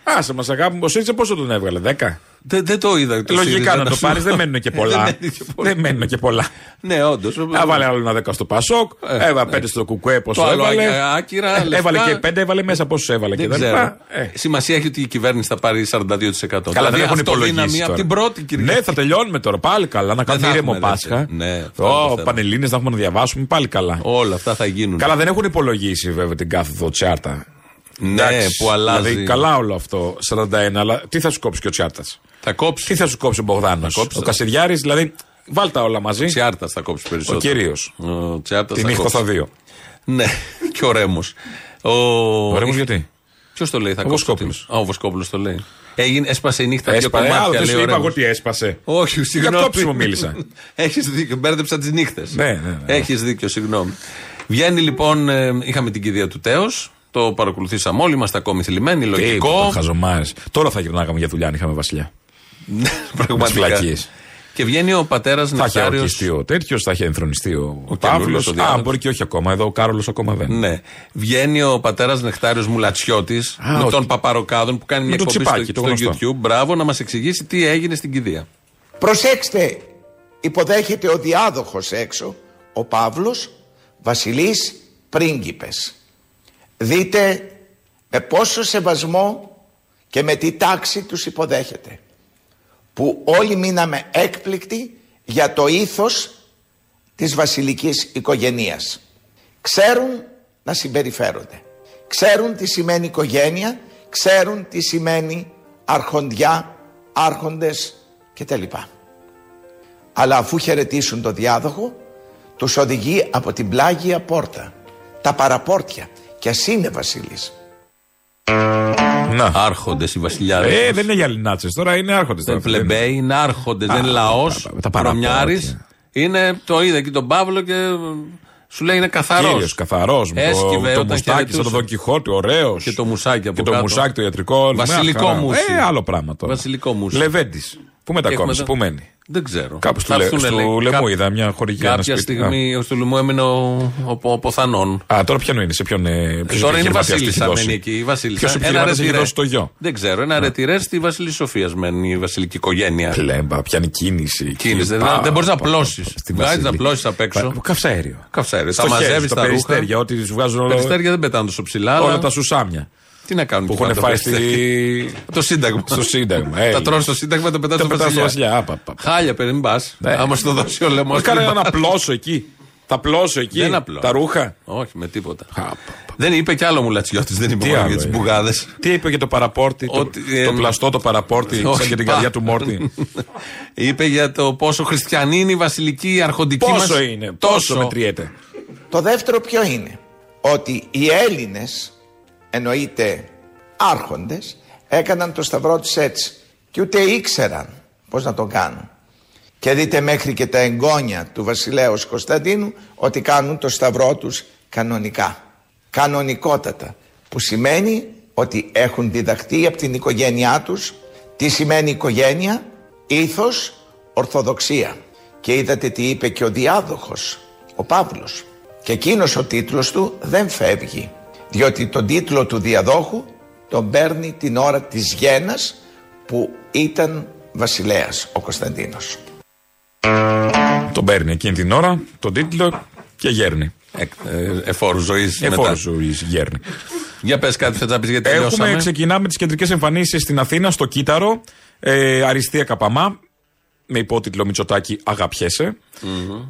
[SPEAKER 3] Άσε μας αγάπη μου, ο πόσο τον έβγαλε, 10.
[SPEAKER 2] Δεν, δεν το είδα. το
[SPEAKER 3] Λογικά
[SPEAKER 2] ΣΥΡΙΖΑ,
[SPEAKER 3] να το
[SPEAKER 2] σου-
[SPEAKER 3] πάρεις, δεν μένουν (laughs) και πολλά.
[SPEAKER 2] Δεν μένουν και πολλά.
[SPEAKER 3] Δεν μένουν και πολλά.
[SPEAKER 2] Ναι, όντως.
[SPEAKER 3] Έβαλε άλλο ένα 10 στο Πασόκ, έβαλε 5 στο Κουκουέ, πόσο
[SPEAKER 2] Το άλλο
[SPEAKER 3] έβαλε.
[SPEAKER 2] α- άκυρα,
[SPEAKER 3] Ε,
[SPEAKER 2] λεφτά.
[SPEAKER 3] Έβαλε και 5, έβαλε μέσα πόσο έβαλε και
[SPEAKER 2] Δεν
[SPEAKER 3] τα
[SPEAKER 2] ξέρω.
[SPEAKER 3] λοιπά. Ε.
[SPEAKER 2] Σημασία έχει ότι η κυβέρνηση θα πάρει 42%.
[SPEAKER 3] Καλά,
[SPEAKER 2] Δηλαδή,
[SPEAKER 3] δεν έχουν
[SPEAKER 2] αυτοδύναμη
[SPEAKER 3] υπολογίσει.
[SPEAKER 2] από
[SPEAKER 3] τώρα.
[SPEAKER 2] την πρώτη Κυριακή.
[SPEAKER 3] Ναι, θα τελειώνουμε τώρα. Πάλι καλά. Να κάνουμε
[SPEAKER 2] θα
[SPEAKER 3] ήρεμο
[SPEAKER 2] έχουμε,
[SPEAKER 3] Πάσχα.
[SPEAKER 2] δεν Ναι, αυτό είναι το
[SPEAKER 3] Ω,
[SPEAKER 2] θέμα.
[SPEAKER 3] Πανελλήνες να έχουμε να διαβάσουμε. Πάλι καλά.
[SPEAKER 2] Όλα αυτά θα γίνουν.
[SPEAKER 3] Καλά, δεν έχουν υπολογίσει βέβαια την κάθοδο τσάρτα.
[SPEAKER 2] Ναι, που αλλάζει.
[SPEAKER 3] Δηλαδή, καλά όλο αυτό. 41, αλλά τι θα σου κόψει και ο τσάρτα.
[SPEAKER 2] Θα κόψει.
[SPEAKER 3] Τι θα σου κόψει ο Μπογδάνος;
[SPEAKER 2] κόψει,
[SPEAKER 3] Ο
[SPEAKER 2] θα-
[SPEAKER 3] Κασιδιάρης, δηλαδή, βάλτα όλα μαζί.
[SPEAKER 2] Τσιάρτας θα κόψει
[SPEAKER 3] Ο
[SPEAKER 2] περισσότερο.
[SPEAKER 3] κυρίω.
[SPEAKER 2] Ο Τσιάρτας
[SPEAKER 3] Την
[SPEAKER 2] θα
[SPEAKER 3] ήχο
[SPEAKER 2] κόψει.
[SPEAKER 3] στα δύο.
[SPEAKER 2] Ναι, (laughs) και ο Ρέμος. Ο,
[SPEAKER 3] Ο Ρέμος γιατί;
[SPEAKER 2] Ποιος το λέει, θα
[SPEAKER 3] Ο
[SPEAKER 2] κόψει.
[SPEAKER 3] Βοσκόπουλος.
[SPEAKER 2] Α, ο Βοσκόπουλος το λέει. Έγινε, έσπασε η νύχτα δύο
[SPEAKER 3] Έσπασε.
[SPEAKER 2] κομμάτια.
[SPEAKER 3] Άλλο, δεν
[SPEAKER 2] λέει
[SPEAKER 3] σου
[SPEAKER 2] ο
[SPEAKER 3] είπα εγώ
[SPEAKER 2] Ρέμος.
[SPEAKER 3] ότι έσπασε.
[SPEAKER 2] Όχι,
[SPEAKER 3] Για
[SPEAKER 2] συγγνώμη.
[SPEAKER 3] κόψιμο μίλησα. (laughs)
[SPEAKER 2] Έχεις δίκιο, μπέρδεψα τις νύχτες.
[SPEAKER 3] Ναι, ναι, ναι.
[SPEAKER 2] Έχεις δίκιο, συγγνώμη. Βγαίνει λοιπόν, ε, είχαμε την κηδεία του Τέος. Το παρακολουθήσαμε όλοι, είμαστε ακόμη θλιμμένοι. Λογικό.
[SPEAKER 3] Χαζομάρες. Τώρα θα γυρνάγαμε για δουλειά αν είχαμε βασιλιά.
[SPEAKER 2] Πραγματικά.
[SPEAKER 3] φυλακίες.
[SPEAKER 2] Και βγαίνει ο πατέρας
[SPEAKER 3] Θα είχε
[SPEAKER 2] Νεκτάριος.
[SPEAKER 3] ορκιστεί ο τέτοιος, θα είχε ενθρονιστεί ο, ο
[SPEAKER 2] καινούριος, ο
[SPEAKER 3] Παύλο. Α,
[SPEAKER 2] διάδοχος.
[SPEAKER 3] μπορεί και όχι ακόμα. Εδώ ο Κάρολος ακόμα δεν.
[SPEAKER 2] Ναι. Βγαίνει ο πατέρας Νεκτάριος Μουλατσιώτης
[SPEAKER 3] Α,
[SPEAKER 2] με
[SPEAKER 3] ο-
[SPEAKER 2] τον Παπαροκάδων που κάνει
[SPEAKER 3] με
[SPEAKER 2] μια
[SPEAKER 3] το
[SPEAKER 2] εκπομπή
[SPEAKER 3] τσιπάκι,
[SPEAKER 2] στο,
[SPEAKER 3] το
[SPEAKER 2] στο
[SPEAKER 3] γνωστό.
[SPEAKER 2] YouTube. Μπράβο, να μας εξηγήσει τι έγινε στην κηδεία.
[SPEAKER 25] Προσέξτε, υποδέχεται ο διάδοχος έξω, ο Παύλος, βασιλής πρίγκιπες. Δείτε με πόσο σεβασμό και με τι τάξη τους υποδέχεται. Που όλοι μείναμε έκπληκτοι για το ήθος της βασιλικής οικογενείας. Ξέρουν να συμπεριφέρονται. Ξέρουν τι σημαίνει οικογένεια, ξέρουν τι σημαίνει αρχοντιά, άρχοντες κτλ. Αλλά αφού χαιρετήσουν το διάδοχο, τους οδηγεί από την πλάγια πόρτα, τα παραπόρτια και ας είναι βασίλης.
[SPEAKER 3] Να.
[SPEAKER 2] Άρχοντες οι βασιλιάδε.
[SPEAKER 3] Ε, δεν είναι για λινάτσε τώρα, είναι άρχοντες.
[SPEAKER 2] Δεν πλεμπέοι, είναι άρχοντες, δεν είναι λαός.
[SPEAKER 3] τα παραπόρτια.
[SPEAKER 2] Προμιάρη. Είναι, το είδα εκεί τον Παύλο και σου λέει είναι καθαρός.
[SPEAKER 3] Κύριος, καθαρός.
[SPEAKER 2] Έσκυβε
[SPEAKER 3] Το, το
[SPEAKER 2] όταν
[SPEAKER 3] μουστάκι σαν
[SPEAKER 2] χαιρετούσε.
[SPEAKER 3] τον Δον Κιχώτη, ωραίος.
[SPEAKER 2] Και το μουσάκι από
[SPEAKER 3] Και το
[SPEAKER 2] κάτω.
[SPEAKER 3] μουσάκι το ιατρικό.
[SPEAKER 2] Βασιλικό
[SPEAKER 3] μια χαρά.
[SPEAKER 2] μουσι.
[SPEAKER 3] Ε, άλλο πράγμα τώρα.
[SPEAKER 2] Βασιλικό μουσι.
[SPEAKER 3] Λεβέντης. Πού μετακόμισε,
[SPEAKER 2] έχουμε
[SPEAKER 3] πού μένει;
[SPEAKER 2] Δεν ξέρω.
[SPEAKER 3] Κάπου στο,
[SPEAKER 2] Θα
[SPEAKER 3] Λε,
[SPEAKER 2] έρθουνε,
[SPEAKER 3] στο
[SPEAKER 2] λέει,
[SPEAKER 3] Λεμού
[SPEAKER 2] κά-
[SPEAKER 3] είδα μια χορηγία. ένα
[SPEAKER 2] Κάποια
[SPEAKER 3] σπίτι.
[SPEAKER 2] στιγμή στο Λουμού έμεινε ο, ο, ο, Ποθανών.
[SPEAKER 3] Α, τώρα ποιον είναι, σε ποιον. ε, ποιος
[SPEAKER 2] Τώρα είναι η
[SPEAKER 3] επιχειρηματίας του έχει
[SPEAKER 2] Βασίλισσα
[SPEAKER 3] δώσει.
[SPEAKER 2] μένει εκεί. Η Βασίλισσα.
[SPEAKER 3] Ποιος
[SPEAKER 2] Ένα
[SPEAKER 3] επιχειρηματίας έχει
[SPEAKER 2] ρετυρέ.
[SPEAKER 3] δώσει το γιο;
[SPEAKER 2] Δεν ξέρω. Ένα ρετυρέ στη Βασίλη Σοφία μένει η βασιλική οικογένεια.
[SPEAKER 3] Πλέμπα, πιάνει κίνηση.
[SPEAKER 2] Κίνηση. Δεν,
[SPEAKER 3] Πα,
[SPEAKER 2] δεν μπορείς να
[SPEAKER 3] πα, πα,
[SPEAKER 2] πλώσει.
[SPEAKER 3] πα, στη
[SPEAKER 2] Βγάζει να
[SPEAKER 3] Βασίλη.
[SPEAKER 2] πλώσει απ' έξω.
[SPEAKER 3] Πα- Καυσαέριο.
[SPEAKER 2] Καυσαέριο.
[SPEAKER 3] Στο
[SPEAKER 2] Τα
[SPEAKER 3] χέρι,
[SPEAKER 2] μαζεύεις
[SPEAKER 3] στα
[SPEAKER 2] τα ρούχα.
[SPEAKER 3] περιστέρια, ό,τι του βγάζουν
[SPEAKER 2] Τα
[SPEAKER 3] όλα.
[SPEAKER 2] περιστέρια δεν πετάνε τόσο ψηλά.
[SPEAKER 3] Όλα
[SPEAKER 2] αλλά
[SPEAKER 3] τα σουσάμια.
[SPEAKER 2] Τι να κάνουν
[SPEAKER 3] Που
[SPEAKER 2] εκεί
[SPEAKER 3] έχουν
[SPEAKER 2] πάνω
[SPEAKER 3] φάει
[SPEAKER 2] τα περιστέρια.
[SPEAKER 3] στη...
[SPEAKER 2] Το Σύνταγμα.
[SPEAKER 3] στο Σύνταγμα.
[SPEAKER 2] Τα
[SPEAKER 3] έλα.
[SPEAKER 2] τρώνε στο Σύνταγμα, τα πετάνε
[SPEAKER 3] Τα
[SPEAKER 2] στο
[SPEAKER 3] πετάς στο
[SPEAKER 2] Βασιλιά.
[SPEAKER 3] Βασιλιά. Άπα, άπα.
[SPEAKER 2] Χάλια, πριν πας.
[SPEAKER 3] Ναι.
[SPEAKER 2] Άμα σου το δώσει ο λαιμό.
[SPEAKER 3] Μας Κάνε ένα πλώσο εκεί. Θα πλώσω εκεί.
[SPEAKER 2] Δεν απλώ.
[SPEAKER 3] Τα ρούχα.
[SPEAKER 2] Όχι, με τίποτα.
[SPEAKER 3] Άπα.
[SPEAKER 2] Δεν είπε κι άλλο μου Λατσιώτη, δεν είπε
[SPEAKER 3] Τι
[SPEAKER 2] μόνο
[SPEAKER 3] άλλο
[SPEAKER 2] για τις
[SPEAKER 3] είναι.
[SPEAKER 2] μπουγάδες.
[SPEAKER 3] Τι είπε για το παραπόρτι, το,
[SPEAKER 2] Ότι, ε,
[SPEAKER 3] το πλαστό το παραπόρτι, σαν
[SPEAKER 2] όχι,
[SPEAKER 3] και την
[SPEAKER 2] πα.
[SPEAKER 3] καρδιά του Μόρτι. (laughs)
[SPEAKER 2] είπε για το πόσο χριστιανή είναι η βασιλική αρχοντική μας.
[SPEAKER 3] Πόσο είναι, πόσο μετριέται.
[SPEAKER 25] Το δεύτερο ποιο είναι, ότι οι Έλληνες, εννοείται άρχοντες, έκαναν το σταυρό τους έτσι και ούτε ήξεραν πώς να το κάνουν. Και δείτε μέχρι και τα εγγόνια του βασιλέως Κωνσταντίνου ότι κάνουν το σταυρό τους κανονικά. Κανονικότατα. Που σημαίνει ότι έχουν διδαχτεί από την οικογένειά τους τι σημαίνει οικογένεια, ήθος, ορθοδοξία. Και είδατε τι είπε και ο διάδοχος, ο Παύλος. Και εκείνος ο τίτλος του δεν φεύγει. Διότι τον τίτλο του διαδόχου τον παίρνει την ώρα της γένας που ήταν βασιλέας ο Κωνσταντίνος.
[SPEAKER 3] Τον παίρνει εκείνη την ώρα, τον τίτλο και γέρνει.
[SPEAKER 2] Ε, εφόρου ζωής.
[SPEAKER 3] Εφόρου ζωής γέρνει.
[SPEAKER 2] Για πες κάτι θα τα πεις γιατί
[SPEAKER 3] Έχουμε,
[SPEAKER 2] τελειώσαμε.
[SPEAKER 3] ξεκινάμε τις κεντρικές εμφανίσεις στην Αθήνα, στο Κύτταρο. Ε, Αριστεία Καπαμά. Με υπότιτλο Μητσοτάκη Αγαπιέσαι.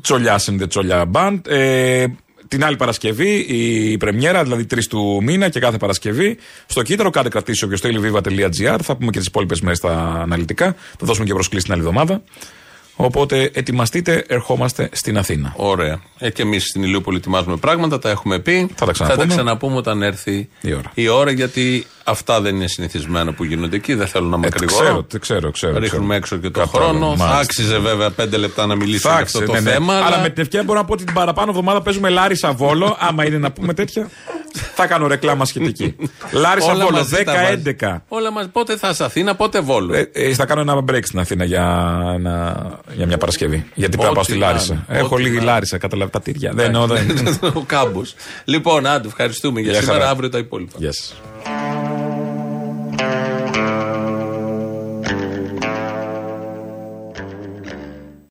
[SPEAKER 3] Τσολιάς and the Τσολιά Band. Ε, την άλλη Παρασκευή η πρεμιέρα, δηλαδή 3 του μήνα και κάθε Παρασκευή στο Κύτταρο. Κάντε κρατήσει όποιο θέλει viva.gr. Θα πούμε και τις υπόλοιπες μέρες στα αναλυτικά. Θα δώσουμε και προσκλήσεις την άλλη εβδομάδα. Οπότε ετοιμαστείτε, ερχόμαστε στην Αθήνα.
[SPEAKER 2] Ωραία. Ε, και εμείς στην Ηλιούπολη ετοιμάζουμε πράγματα, τα έχουμε πει.
[SPEAKER 3] Θα τα ξαναπούμε.
[SPEAKER 2] ξαναπούμε όταν έρθει
[SPEAKER 3] η ώρα.
[SPEAKER 2] γιατί αυτά δεν είναι συνηθισμένα που γίνονται εκεί. Δεν θέλω να με
[SPEAKER 3] Ε, το
[SPEAKER 2] κρυγορώ.
[SPEAKER 3] ξέρω, το ξέρω, ξέρω.
[SPEAKER 2] Ρίχνουμε
[SPEAKER 3] ξέρω.
[SPEAKER 2] έξω και τον
[SPEAKER 3] Κατάλαβα,
[SPEAKER 2] χρόνο.
[SPEAKER 3] μάλιστα.
[SPEAKER 2] Άξιζε βέβαια πέντε λεπτά να μιλήσει για αυτό το
[SPEAKER 3] ναι, ναι.
[SPEAKER 2] θέμα.
[SPEAKER 3] Αλλά με την ευκαιρία μπορώ να πω ότι την παραπάνω εβδομάδα παίζουμε Λάρισα Βόλο. (laughs) άμα είναι να πούμε τέτοια, θα κάνω ρεκλάμα σχετική. Λάρισα
[SPEAKER 2] Όλα
[SPEAKER 3] Βόλο,
[SPEAKER 2] μαζί τα βάζει.
[SPEAKER 3] 10-11.
[SPEAKER 2] Όλα μας, πότε θα είσαι Αθήνα, πότε Βόλο.
[SPEAKER 3] Ε, ε, θα κάνω ένα break στην Αθήνα για, ένα- για μια Παρασκευή. Γιατί πρέπει να πάω
[SPEAKER 2] Ό,τι
[SPEAKER 3] στη
[SPEAKER 2] να
[SPEAKER 3] Λάρισα.
[SPEAKER 2] είναι,
[SPEAKER 3] Έχω
[SPEAKER 2] ό,τι
[SPEAKER 3] λίγη
[SPEAKER 2] να
[SPEAKER 3] Λάρισα, καταλαβαίνετε τα τύρια. Δεν εννοώ, δεν. (laughs)
[SPEAKER 2] Ο κάμπος. Λοιπόν, άντε, ευχαριστούμε για
[SPEAKER 3] Γεια
[SPEAKER 2] σήμερα.
[SPEAKER 3] χαρά.
[SPEAKER 2] Αύριο τα υπόλοιπα.
[SPEAKER 3] Yes. Música